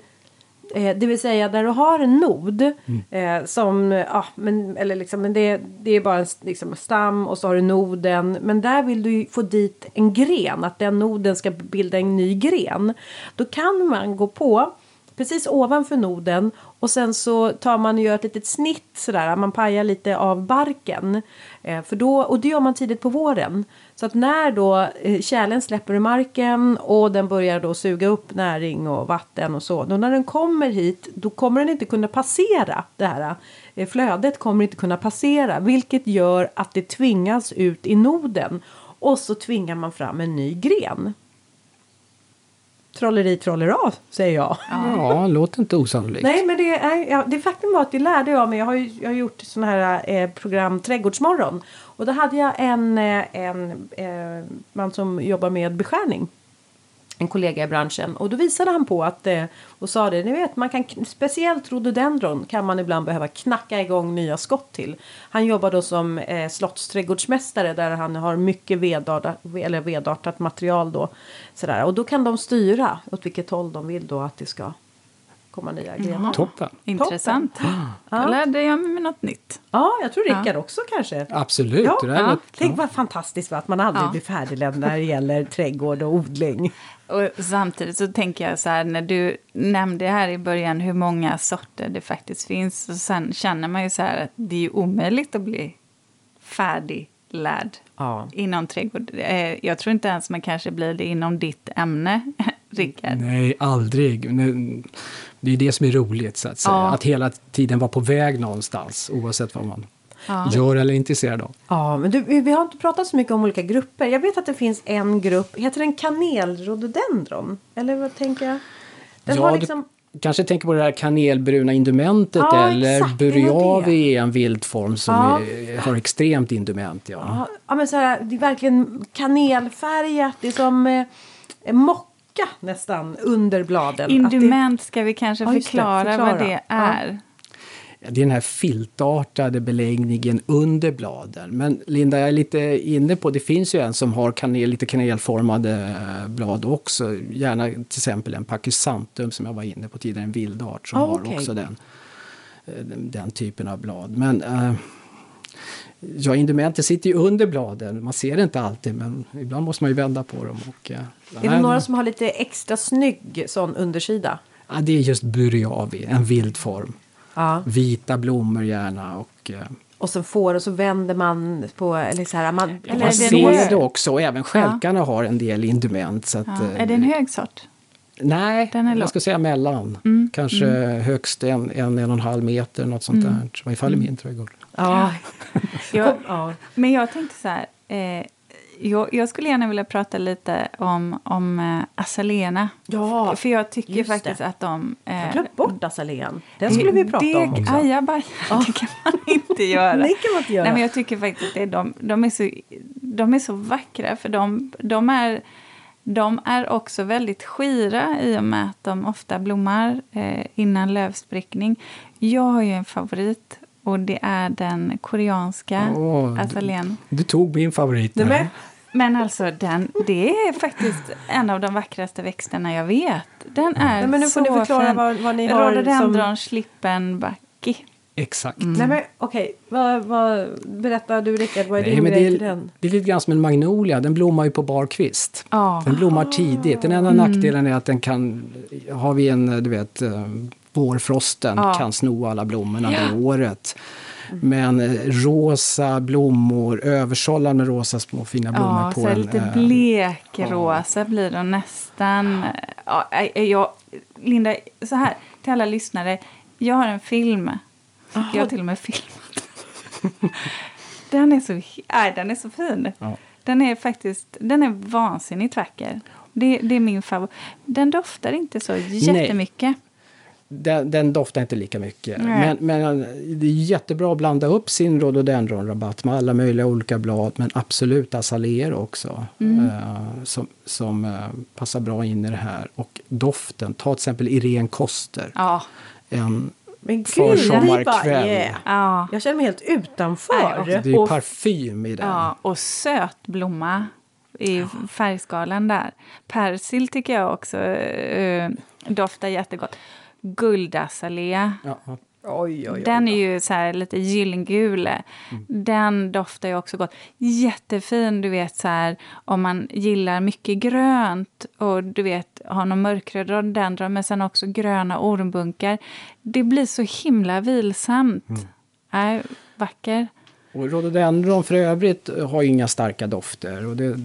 Eh, det vill säga där du har en nod eh, som, ja, men, eller liksom, men det, det är bara en liksom, stam och så har du noden. Men där vill du ju få dit en gren, att den noden ska bilda en ny gren. Då kan man gå på precis ovanför noden och sen så tar man och gör ett litet snitt sådär, man pajar lite av barken. Eh, för då, och det gör man tidigt på våren. Så att när då eh, kärlen släpper ur marken och den börjar då suga upp näring och vatten och så. Då när den kommer hit då kommer den inte kunna passera det här. Eh, flödet kommer inte kunna passera vilket gör att det tvingas ut i noden. Och så tvingar man fram en ny gren. Trolleri trollera säger jag. Ja, låter inte osannolikt. Nej, men det är, ja, det faktum var att det lärde jag mig. Jag har ju jag har gjort såna här eh, program Trädgårdsmorgon. Och då hade jag en, eh, en eh, man som jobbar med beskärning. En kollega i branschen och då visade han på att eh, och sa det, ni vet man kan speciellt rhododendron kan man ibland behöva knacka igång nya skott till. Han jobbar då som eh, slottsträdgårdsmästare där han har mycket vedartat, eller vedartat material då. Sådär. Och då kan de styra åt vilket håll de vill då att det ska komma nya grenar. Toppen. Intressant. Då lärde jag mig något nytt. Ja, jag tror Rickard också kanske. Absolut. Ja, ja. Tänk vad fantastiskt va? att man aldrig Ja. blir färdiglämnad när det gäller trädgård och odling. Och samtidigt så tänker jag så här, när du nämnde här i början hur många sorter det faktiskt finns. Och sen känner man ju så här att det är ju omöjligt att bli färdiglärd Ja. inom trädgård. Eh, Jag tror inte ens man kanske blir det inom ditt ämne, Rickard. Nej, aldrig. Det är det som är roligt, så att säga. Ja. Att hela tiden vara på väg någonstans, oavsett vad man Ja. gör eller är intresserad av. Ja, men du, vi har inte pratat så mycket om olika grupper. Jag vet att det finns en grupp, heter den kanelrhododendron? Eller vad tänker jag? Den Ja, har du- liksom... Kanske tänker på det här kanelbruna indumentet Ja, eller exakt, det det. är en vildform som Ja. är, har extremt indument. Ja. Ja, men så här, det är verkligen kanelfärgat. Det är som eh, mocka nästan under bladen. Att Indument ska vi kanske Ja, det. förklara, vad Förklara. det Ja. är. Det är den här filtartade beläggningen under bladen. Men Linda, jag är lite inne på, det finns ju en som har kanel, lite kanelformade eh, blad också. Gärna till exempel en pachysanthum som jag var inne på tidigare, en vildart som Ah, har okej. också den, eh, den, typen av blad. Men eh, ja, indumentet sitter ju under bladen. Man ser det inte alltid, men ibland måste man ju vända på dem. Och, det, är det några som har lite extra snygg sån undersida? ja, det är just buryavi, en vildform. Ja. Vita blommor gärna. Och, eh, Och sen får och så vänder man på... Eller så här, man, Eller man är det ser det också och även stjälkarna har en del indument. Så att, Ja. eh, Är det en hög sort? Nej, Den är jag ska säga mellan. Mm, Kanske högst en, en, en och en halv meter, något sånt där. I varje fall i min trädgård. ja. Ja. Men jag tänkte så här. Eh, jag, jag skulle gärna vilja prata lite om, om eh, azalena. Ja, För jag tycker faktiskt det. att de... Jag har Eh, glömt bort azalén. Den skulle vi prata det, om också. Ajabaja, det kan man inte göra. Det kan man inte göra. Nej, men jag tycker faktiskt att de, de, är så, de är så vackra. För de, de, är, de är också väldigt skira i och med att de ofta blommar eh, innan lövsprickning. Jag har ju en favorit och det är den koreanska Åh, azalén. Du tog min favorit. Nej, där. men, Men alltså, den, det är faktiskt en av de vackraste växterna jag vet. Den är Nej, men nu får så ni förklara fin. vad, vad ni har Rhododendron slippenbacki. Exakt. Nej men okej, vad, vad, berätta du Rickard, vad är Nej, din men grej det, till är, den? det är lite grann som en magnolia. Den blommar ju på bar kvist. Ja. Den blommar tidigt. Den enda nackdelen är att den kan... Har vi en, du vet, eh, vårfrosten Ja. kan sno alla blommorna Ja. det året. Men eh, rosa blommor, översållad med rosa små fina blommor Ja, på så en... lite eh, blekrosa blir de nästan. Ja, eh, jag, Linda, så här till alla lyssnare. Jag har en film. Jag har till och med filmat. den, är så, nej, den är så fin. Ja. Den är faktiskt den är vansinnigt vacker. Det, det är min favorit. Den doftar inte så jättemycket. Den, den doftar inte lika mycket. Men, men det är jättebra att blanda upp sin rhododendronrabatt med alla möjliga olika blad. Men absolut azaleer också. Mm. eh, som som eh, passar bra in i det här. Och doften. Ta till exempel Irene Koster. Ja. En, Men gud, Försommarkväll. yeah. ja. Jag känner mig helt utanför. Nej, det är ju Och- parfym i den. Ja, och söt blomma i färgskalan där. Persil tycker jag också eh, doftar jättegott. Guldazalea, Ja, ja. Oj, oj, oj. den är ju så här lite gyllengul. Den doftar ju också gott. Jättefin, du vet så här om man gillar mycket grönt och du vet har någon mörkröd rhododendron men sen också gröna ormbunkar. Det blir så himla vilsamt. Nej, vacker. Och rhododendron för övrigt har ju inga starka dofter. Och det,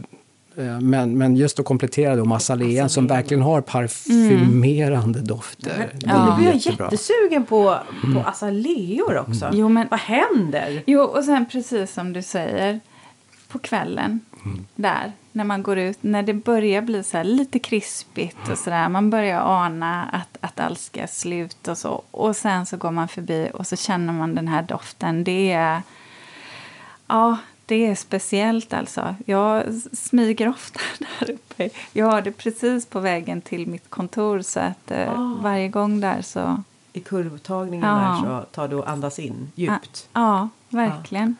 men, men just att komplettera då med azalean som verkligen har parfymerande dofter. Det Ja. Nu blir jag jättebra. jättesugen på, på azaleor också. Jo, men- Vad händer? Jo, och sen precis som du säger, på kvällen där, när man går ut, när det börjar bli så här lite krispigt och sådär, man börjar ana att, att allt ska slut och så, och sen så går man förbi och så känner man den här doften. Det är, ja, det är speciellt alltså. Jag smyger ofta där uppe. Jag har det precis på vägen till mitt kontor så att Ah. varje gång där så... I kurvtagningen Ja. där så tar du och andas in djupt. Ja, verkligen.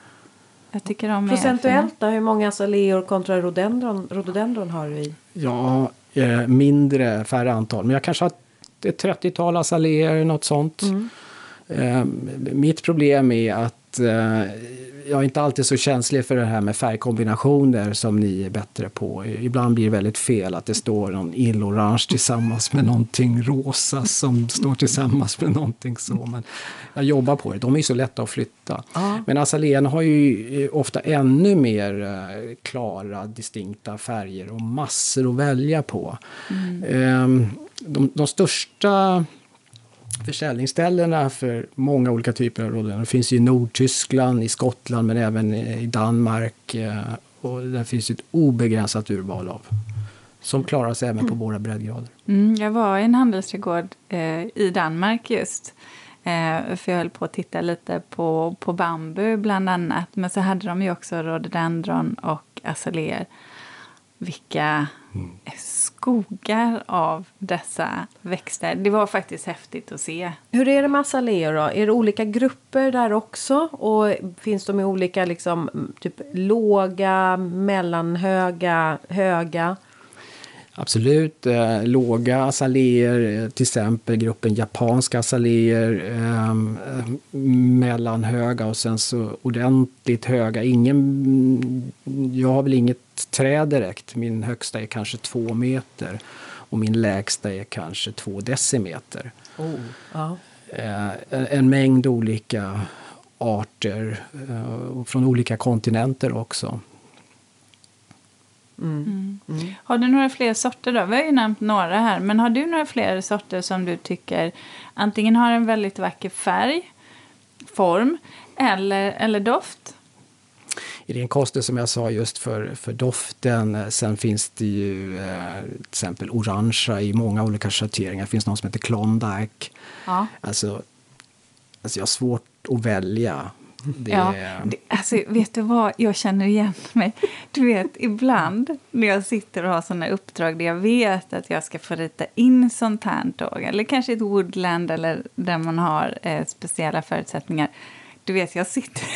Jag tycker de är... Procentuellt då, hur många azaleor kontra rhododendron, rhododendron har du i? Ja, eh, mindre, färre antal. Men jag kanske har ett 30-tal azaleer, något sånt. Eh, mitt problem är att eh, jag är inte alltid så känslig för det här med färgkombinationer som ni är bättre på. Ibland blir det väldigt fel att det står någon illorange tillsammans med någonting rosa som står tillsammans med någonting så. Men jag jobbar på det. De är ju så lätta att flytta. Ja. Men azaleerna har ju eh, ofta ännu mer eh, klara, distinkta färger och massor att välja på. Ehm, De, de största försäljningsställena för många olika typer av rhododendron finns ju i Nordtyskland, i Skottland men även i Danmark. eh, Och där finns ett obegränsat urval av. Som klarar sig även på våra breddgrader. Mm, jag var i en handelsträdgård eh, i Danmark just. Eh, för jag höll på att titta lite på, på bambu bland annat. Men så hade de ju också rhododendron och azaleer. Vilka skogar av dessa växter. Det var faktiskt häftigt att se. Hur är det med azaleor då? Är det olika grupper där också? Och finns de i olika liksom mm, typ låga, mellanhöga, höga? Absolut. Eh, låga azaleer, eh, till exempel gruppen japanska azaleer. Eh, eh, mellanhöga och sen så ordentligt höga. Ingen, jag har väl inget träd direkt. Min högsta är kanske två meter. Och min lägsta är kanske två decimeter. Oh. Ja. Eh, en, mängd olika arter. Eh, från olika kontinenter också. Har du några fler sorter då? Vi har ju nämnt några här. Men har du några fler sorter som du tycker antingen har en väldigt vacker färg, form eller, eller doft? I ren koster som jag sa just för, för doften. Sen finns det ju eh, till exempel orangea i många olika schatteringar. Det finns någon som heter Klondike. Ja. Alltså, alltså jag har svårt att välja. Det, Ja, det, alltså, vet du vad? Jag känner igen mig. Du vet, ibland när jag sitter och har såna uppdrag där jag vet att jag ska få rita in sånt här tåg, eller kanske ett woodland eller där man har eh, speciella förutsättningar. Du vet, jag sitter i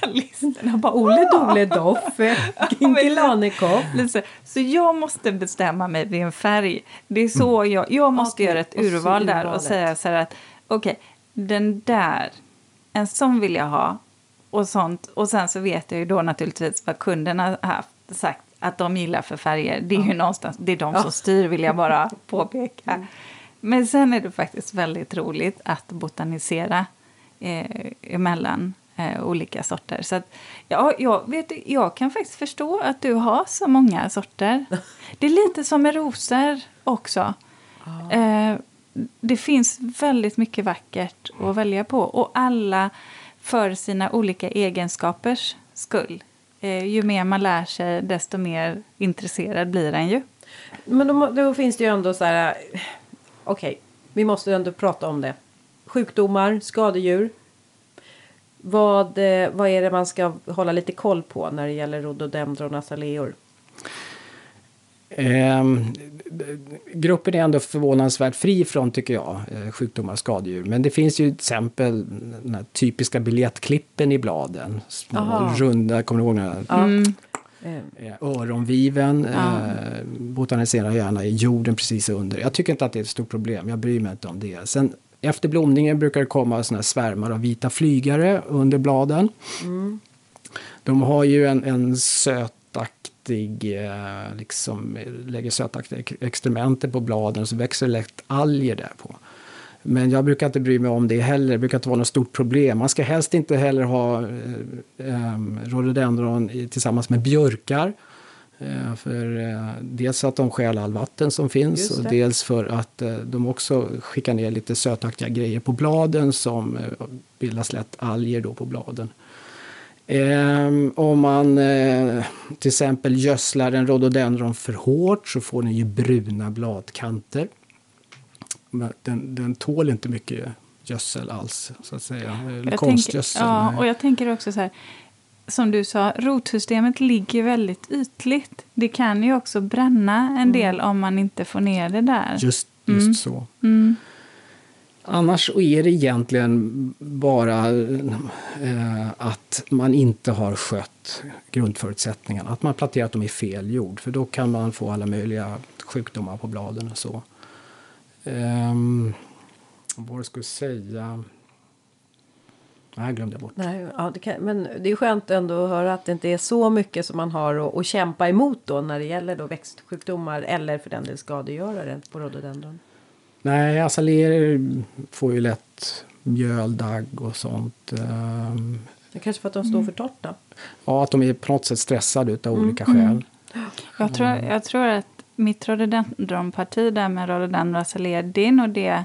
de här listorna och bara Ole dole doff, Kinkelanikoff. Lite så. Jag måste bestämma mig vid en färg. Det är så jag, jag måste Okej, göra ett och urval där och säga så här att okej, den där, en sån vill jag ha. Och sånt. Och sen så vet jag ju då naturligtvis vad kunderna har haft sagt att de gillar för färger. Det är ju någonstans, det är de som styr vill jag bara påpeka. Men sen är det faktiskt väldigt roligt att botanisera eh, emellan eh, olika sorter. Så att, ja, jag, vet, jag kan faktiskt förstå att du har så många sorter. Det är lite som med rosor också. Eh, det finns väldigt mycket vackert att välja på. Och alla för sina olika egenskapers skull. Eh, ju mer man lär sig, desto mer intresserad blir en ju. Men då, då finns det ju ändå så här... Okej, vi måste ändå prata om det. Sjukdomar, skadedjur. Vad, eh, vad är det man ska hålla lite koll på när det gäller rhododendron azaleor? Ehm, gruppen är ändå förvånansvärt fri från, tycker jag, eh, sjukdomar och skadedjur. Men det finns ju till exempel den här typiska biljettklippen i bladen. Små Aha. runda, kommer du ihåg den? Mm. Eh, Eh, Öronviven Ja. eh, botaniserar gärna i jorden precis under. Jag tycker inte att det är ett stort problem, jag bryr mig inte om det. Sen efter blomningen brukar det komma såna här svärmar av vita flygare under bladen. De har ju en, en sötaktig, eh, liksom, lägger sötaktiga extrementer på bladen och så växer det lätt alger där på. Men jag brukar inte bry mig om det heller, det brukar inte vara något stort problem. Man ska helst inte heller ha eh, eh, rhododendron tillsammans med björkar. Eh, för eh, dels att de stjäl all vatten som finns och dels för att eh, de också skickar ner lite sötaktiga grejer på bladen som bildas lätt alger då på bladen. Ehm, om man till exempel gödslar en rhododendron för hårt så får den ju bruna bladkanter. Den, den tål inte mycket gödsel alls, så att säga. Jag konstgödsel. tänker, ja, och jag tänker också så här. Som du sa, rotsystemet ligger väldigt ytligt. Det kan ju också bränna en Mm. del om man inte får ner det där. Just, just så. Mm. Annars är det egentligen bara eh, att man inte har skött grundförutsättningarna. Att man har planterat dem i fel jord. För då kan man få alla möjliga sjukdomar på bladen och så. Um, vad jag skulle säga... Nej, jag glömde bort. Nej, ja, det kan, men det är skönt ändå att höra att det inte är så mycket som man har att, att kämpa emot då när det gäller då växtsjukdomar eller för den del skadegörare på rhododendron. Nej, azaleer får ju lätt mjöl, dagg och sånt. Ehm, Det kanske för att de står för torrt då. Ja, att de är på något sätt stressade av olika skäl. Jag, tror, jag tror att mitt rhododendronparti där med rhododendron azalea, det är nog det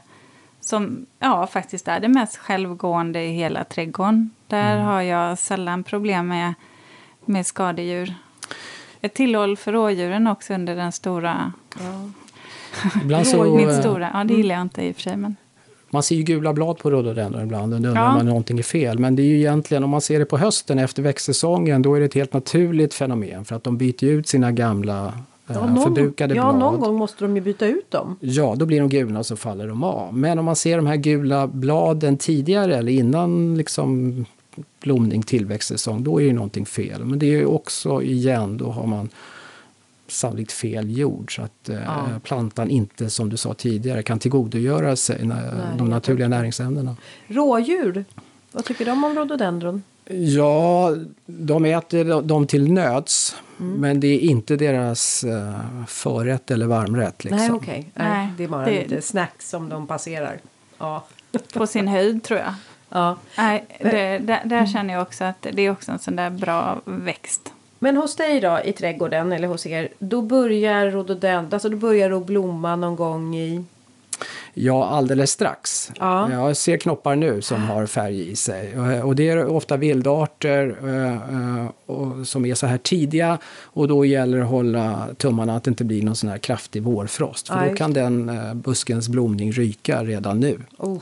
som ja, faktiskt är det mest självgående i hela trädgården. Där har jag sällan problem med, med skadedjur. Ett tillhåll för rådjuren också under den stora... Ja. Ibland så, Mitt eh, stora. Ja, det gillar jag inte i och för sig. Men, Man ser ju gula blad på rhododendron ibland och undrar Ja. man om någonting är fel. Men det är ju egentligen, om man ser det på hösten efter växtsäsongen, då är det ett helt naturligt fenomen. För att de byter ut sina gamla Ja, någon, förbrukade ja, blad. någon gång måste de ju byta ut dem. Ja, då blir de gula och så faller de av. Men om man ser de här gula bladen tidigare eller innan liksom blomning, tillväxtsäsong, då är det någonting fel. Men det är ju också igen, då har man sannolikt fel jord så att eh, Ja. plantan inte, som du sa tidigare, kan tillgodogöra sig Nej, de naturliga näringsämnena. Rådjur, vad tycker de om rhododendron? Ja, de äter dem till nöds. Mm. Men det är inte deras uh, förrätt eller varmrätt. Liksom. Nej, okej. Nej, det är bara det- lite snacks som de passerar. Ja. på sin höjd, tror jag. ja. Nej, det, där, där känner jag också att det är också en sån där bra växt. Men hos dig då i trädgården eller hos er, då börjar rhododendron, alltså då börjar det att blomma någon gång i... Ja, alldeles strax. Ja. Jag ser knoppar nu som har färg i sig. Och- Och det är ofta vildarter eh, eh, som är så här tidiga. Och då gäller det att hålla tummarna att det inte blir någon sån här kraftig vårfrost. För då kan den eh, buskens blomning ryka redan nu. Oh.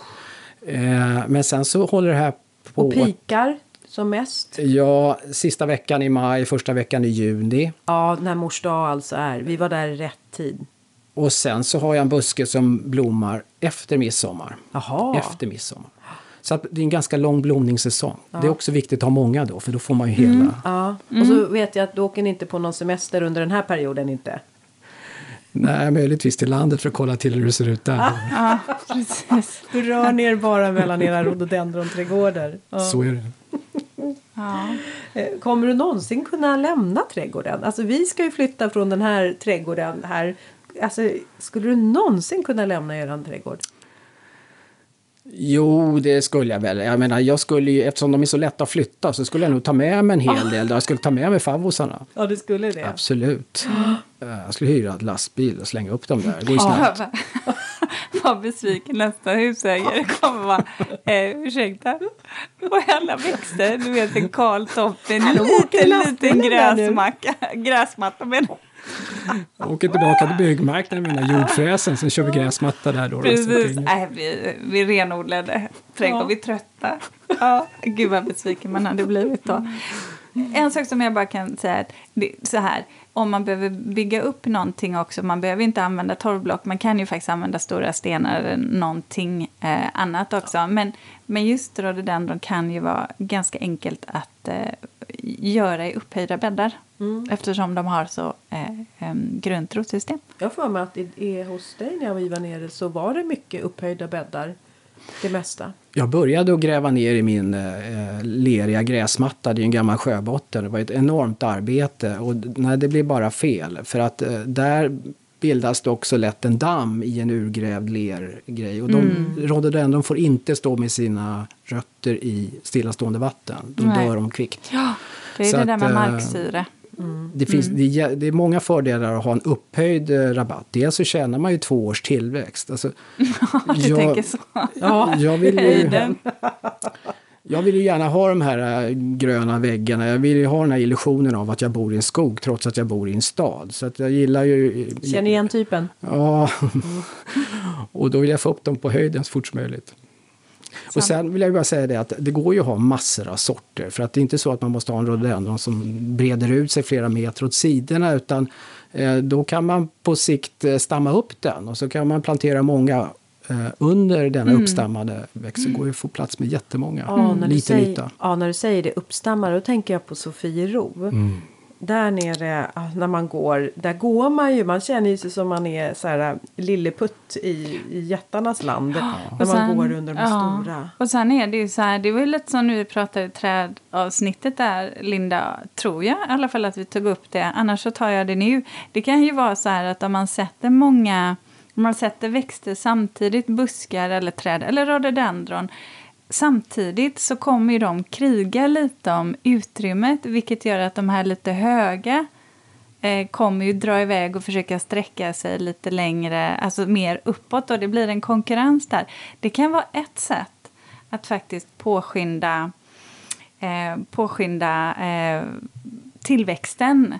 Eh, Men sen så håller det här på... Och pikar som mest. Ja, sista veckan i maj, första veckan i juni. Ja, när mors dag alltså är. Vi var där i rätt tid. Och sen så har jag en buske som blommar efter midsommar. Jaha. Efter midsommar. Så att det är en ganska lång blomningssäsong. Det är också viktigt att ha många då, för då får man ju hela. Ja, och så vet jag att du åker ni inte på någon semester under den här perioden inte. Nej, möjligtvis till landet för att kolla till hur det ser ut där. Ja, precis. Du rör ner bara mellan era rhododendronträdgårdar. Ja. Så är det. Ja. Eh, Kommer du någonsin kunna lämna trädgården? Alltså vi ska ju flytta från den här trädgården här. Alltså, skulle du någonsin kunna lämna eran trädgård? Jo, det skulle jag väl. Jag menar, jag skulle ju, eftersom de är så lätta att flytta så skulle jag nog ta med mig en hel del. Jag skulle ta med mig favvosarna. Ja, du skulle det. Absolut. Eh, Jag skulle hyra en lastbil och slänga upp dem där. Det går ju Ja, snabbt. Vad besviken nästa husägare kommer vara. Eh, ursäkta? Och alla växter. Du vet en kal topp. En liten, liten gräsmacka. Gräsmatta menar åker tillbaka till byggmarknaden med mina jordfräsen, sen kör vi gräsmatta där då. Precis. Nej, vi, vi renodlade trädgård. Ja. Vi är trötta. Ja, gud vad besviken man hade blivit då. En sak som jag bara kan säga att det, så här, om man behöver bygga upp någonting också, man behöver inte använda torvblock, man kan ju faktiskt använda stora stenar eller någonting eh, annat också. Men, men just rhododendron kan ju vara ganska enkelt att eh, göra i upphöjda bäddar. Eftersom de har så eh, em, grunt rotsystem. Jag för mig att i, hos dig när vi var nere så var det mycket upphöjda bäddar. Det mesta. Jag började att gräva ner i min eh, leriga gräsmatta, det är en gammal sjöbotten. Det var ett enormt arbete och nej, det blev bara fel. För att eh, där bildas det också lätt en damm i en urgrävd lergrej. Och de, rhododendron får inte stå med sina rötter i stillastående vatten. Då Nej. dör de kvickt. Ja, det är Så det där att, med eh, marksyre. Det, finns, det, är, jä- det är många fördelar att ha en upphöjd eh, rabatt. Dels så tjänar man ju två års tillväxt. Alltså, Du tänker så. Ja, jag vill ju, jag vill ju gärna ha de här äh, gröna väggarna. Jag vill ju ha den här illusionen av att jag bor i en skog trots att jag bor i en stad. Så att jag gillar ju... Känner igen typen. Ja. och då vill jag få upp dem på höjden så fort som möjligt. Och sen vill jag bara säga det att det går ju att ha massor av sorter. För att det är inte så att man måste ha en rhododendron som breder ut sig flera meter åt sidorna. Utan eh, då kan man på sikt eh, stamma upp den och så kan man plantera många eh, under denna mm. uppstammade växt. Så går det att få plats med jättemånga. Ja, när Liten säger, yta. Ja, när du säger det uppstammade då tänker jag på Sofiero. Mm där nere när man går, där går man ju, man känner ju sig som man är så här lilleputt i, i jättarnas land. Ja. När sen, man går under de ja. stora. Och sen är det ju så här, det var ju lite som när vi pratade trädavsnittet där, Linda, tror jag i alla fall att vi tog upp det. Annars så tar jag det nu. Det kan ju vara så här att om man sätter många, om man sätter växter samtidigt, buskar eller träd eller rhododendron samtidigt så kommer ju de kriga lite om utrymmet vilket gör att de här lite höga eh, kommer ju dra iväg och försöka sträcka sig lite längre, alltså mer uppåt och det blir en konkurrens där. Det kan vara ett sätt att faktiskt påskynda, eh, påskynda eh, tillväxten.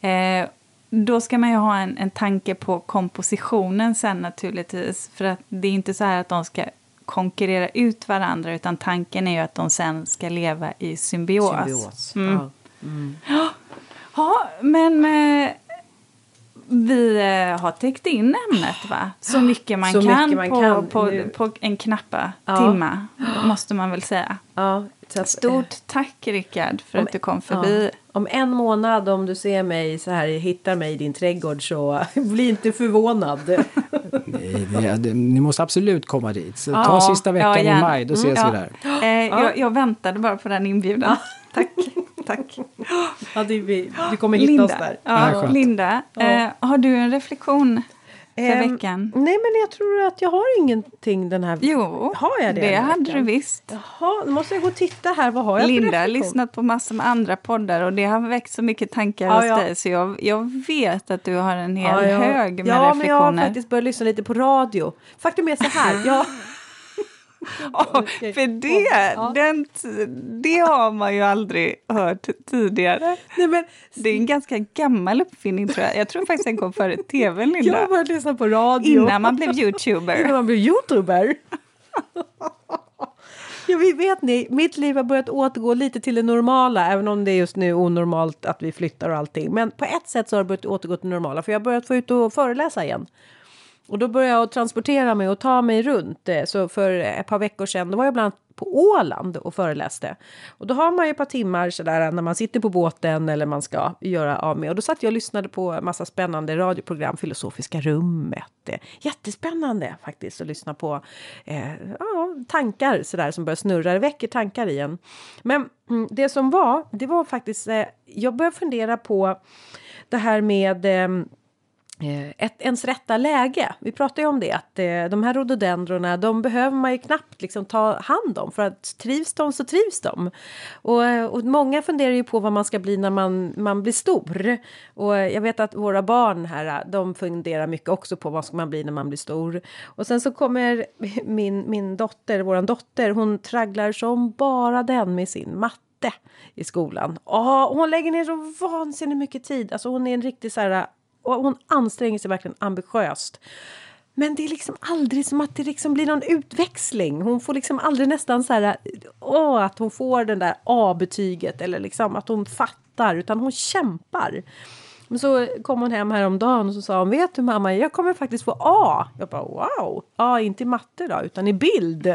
Eh, då ska man ju ha en, en tanke på kompositionen sen naturligtvis. För att det är inte så här att de ska konkurrera ut varandra utan tanken är ju att de sen ska leva i symbios. symbios. Mm. Ja. Mm. ja, men eh, vi eh, har täckt in ämnet va? Så mycket man, så kan, mycket man på, kan på, på, en knappa ja. timma, måste man väl säga. Ja, att, Stort tack Rickard för om, att du kom förbi. Ja. Om en månad om du ser mig så här, hittar mig i din trädgård så bli inte förvånad. Nej, det, det, ni måste absolut komma dit. Så ta sista veckan i maj, då ses mm, vi där. Eh, jag, jag, väntade bara på den inbjudan. Tack. Tack. Ja, du, vi, du kommer hitta Linda, oss där. Ja, Linda, eh, har du en reflektion för um, veckan? Nej, men jag tror att jag har ingenting den här Jo, har jag det, det hade du visst. Jaha, då måste jag gå och titta här. Vad har jag Linda har lyssnat på massor med andra poddar och det har väckt så mycket tankar ja, hos ja. dig så jag, jag vet att du har en hel ja, hög med ja, reflektioner. Ja, men jag har faktiskt börjat lyssna lite på radio. Faktum är så här, jag för det, ja. den, det har man ju aldrig hört tidigare. Nej, men, det är en ganska gammal uppfinning tror jag. Jag tror faktiskt den kom före tv, Linda. Jag började lyssna på radio. Innan man blev youtuber. Innan man blev youtuber. Ja, vi vet ni, mitt liv har börjat återgå lite till det normala, även om det är just nu onormalt att vi flyttar och allting. Men på ett sätt så har det börjat återgå till det normala, för jag har börjat få ut och föreläsa igen. Och då började jag transportera mig och ta mig runt. Eh, så för ett par veckor sedan då var jag bland annat på Åland och föreläste. Och då har man ju ett par timmar sådär eh, när man sitter på båten eller man ska göra av med. Och då satt jag och lyssnade på massa spännande radioprogram, Filosofiska rummet. Eh, jättespännande faktiskt att lyssna på eh, ja, tankar sådär som börjar snurra, det väcker tankar i en. Men mm, det som var, det var faktiskt, eh, jag började fundera på det här med Eh, Eh, ett, ens rätta läge. Vi pratar ju om det att eh, de här rhododendrorna de behöver man ju knappt liksom ta hand om för att trivs de så trivs de. Och, eh, och många funderar ju på vad man ska bli när man, man blir stor. Och eh, jag vet att våra barn här de funderar mycket också på vad ska man bli när man blir stor. Och sen så kommer min, min dotter, våran dotter, hon tragglar som bara den med sin matte i skolan. Oh, hon lägger ner så vansinnigt mycket tid. Alltså hon är en riktig så här och hon anstränger sig verkligen ambitiöst. Men det är liksom aldrig som att det liksom blir någon utväxling. Hon får liksom aldrig nästan så här, åh, att hon får den där A-betyget eller liksom att hon fattar, utan hon kämpar. Men så kom hon hem häromdagen och så sa hon, vet du mamma, jag kommer faktiskt få A. Jag bara wow, A inte i matte då, utan i bild.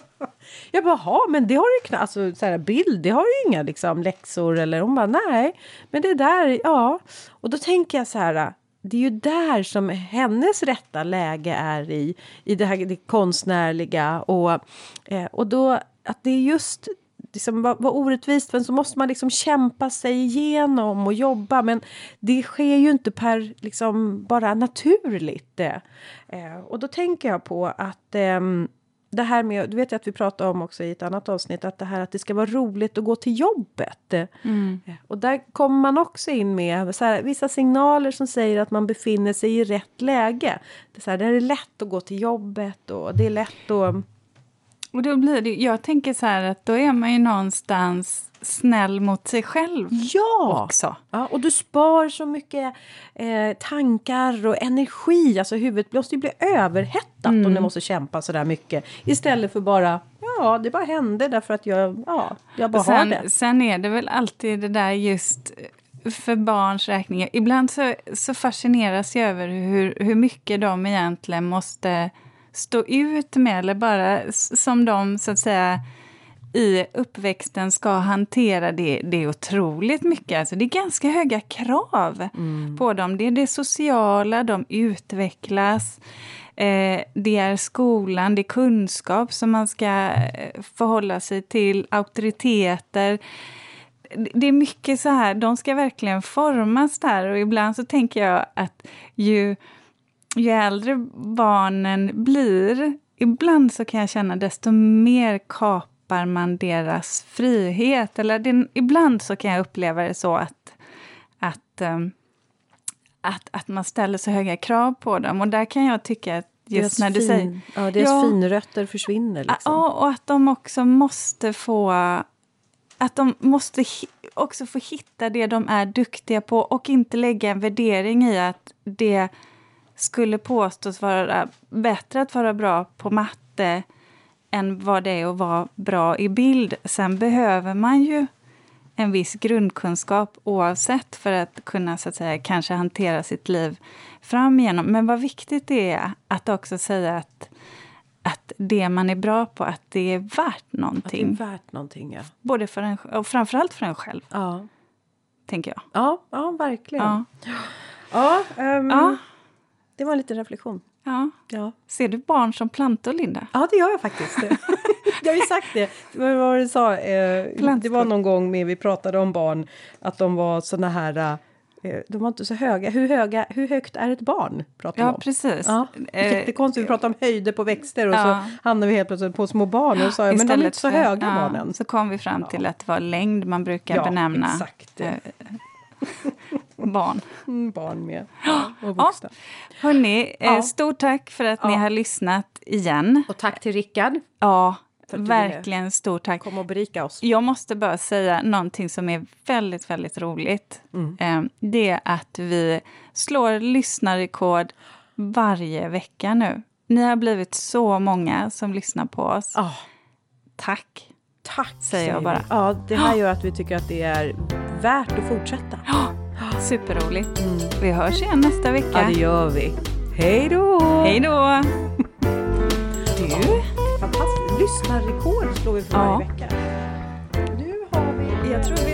jag bara, ha, men det har du knappt, alltså så här, bild, det har ju inga liksom läxor eller hon bara, nej, men det där, ja. Och då tänker jag så här, det är ju där som hennes rätta läge är i, i det här det konstnärliga och, eh, och då att det är just liksom, vad, vad orättvist, men så måste man liksom kämpa sig igenom och jobba. Men det sker ju inte per, liksom, bara naturligt. Eh, och då tänker jag på att eh, det här med, du vet att vi pratade om också i ett annat avsnitt, att det här att det ska vara roligt att gå till jobbet. Mm. Och där kommer man också in med så här, vissa signaler som säger att man befinner sig i rätt läge. Det är, så här, det är lätt att gå till jobbet och det är lätt att... Och då blir det, jag tänker så här att då är man ju någonstans snäll mot sig själv ja! också. Ja, och du spar så mycket eh, tankar och energi. Alltså huvudet måste ju bli överhettat mm. om du måste kämpa så där mycket. Istället för bara ja, det bara hände därför att jag, ja, jag bara Och har sen, det. sen är det väl alltid det där just för barns räkning. Ibland så, så fascineras jag över hur, hur mycket de egentligen måste stå ut med, eller bara som de så att säga i uppväxten ska hantera det, det är otroligt mycket. Alltså det är ganska höga krav på dem. Det är det sociala, de utvecklas. Eh, det är skolan, det är kunskap som man ska eh, förhålla sig till, auktoriteter. Det- är mycket så här, de ska verkligen formas där och ibland så tänker jag att ju, ju äldre barnen blir, ibland så kan jag känna desto mer kapar man deras frihet. Eller det, ibland så kan jag uppleva det så att, att, ehm, att, att man ställer så höga krav på dem. Och där kan jag tycka att just deras när du fin, säger... ja, deras Ja. finrötter försvinner. Liksom. Ja, och att de också måste få... Att de måste också få hitta det de är duktiga på och inte lägga en värdering i att det skulle påstås vara bättre att vara bra på matte än vad det är att vara bra i bild. Sen behöver man ju en viss grundkunskap oavsett för att kunna så att säga, kanske hantera sitt liv fram igenom. Men vad viktigt det är att också säga att, att det man är bra på, att det är värt Att det är någonting. värt någonting, ja. Både för en, och framförallt för en själv, Ja, tänker jag. ja, ja verkligen. Ja. Ja, ehm, Ja. Det var en liten reflektion. Ja. Ja. Ser du barn som plantor, Linda? Ja, det gör jag faktiskt. jag har ju sagt det. Vad var det du sa? Eh, det var någon gång med vi pratade om barn att de var såna här... Eh, de var inte så höga. Hur, höga, hur högt är ett barn? Pratar Ja, om. precis. Ja, Eh, jättekonstigt. Vi pratar om höjder på växter och Ja. så hamnar vi helt plötsligt på små barn. Och sa jag, men de är inte så höga ja, barnen. Så kom vi fram till att det var längd man brukar Ja, benämna exakt. barn. Mm, barn med. Ja, och vuxna. Ja. eh, stort tack för att ni Ja. har lyssnat igen. Och tack till Rickard. Ja, verkligen stort tack. Kom och berika oss. Jag måste bara säga någonting som är väldigt, väldigt roligt. Mm. Eh, Det är att vi slår lyssnarrekord varje vecka nu. Ni har blivit så många som lyssnar på oss. Ah, Tack! tack Säger jag bara. Ja, det här gör att vi tycker att det är värt att fortsätta. Superroligt. Mm. Vi hörs igen nästa vecka. Ja, det gör vi. Hej då! Hej då! Du, fantastiskt. Lyssnarrekord slår vi för ja. varje vecka. Nu har vi... Jag tror vi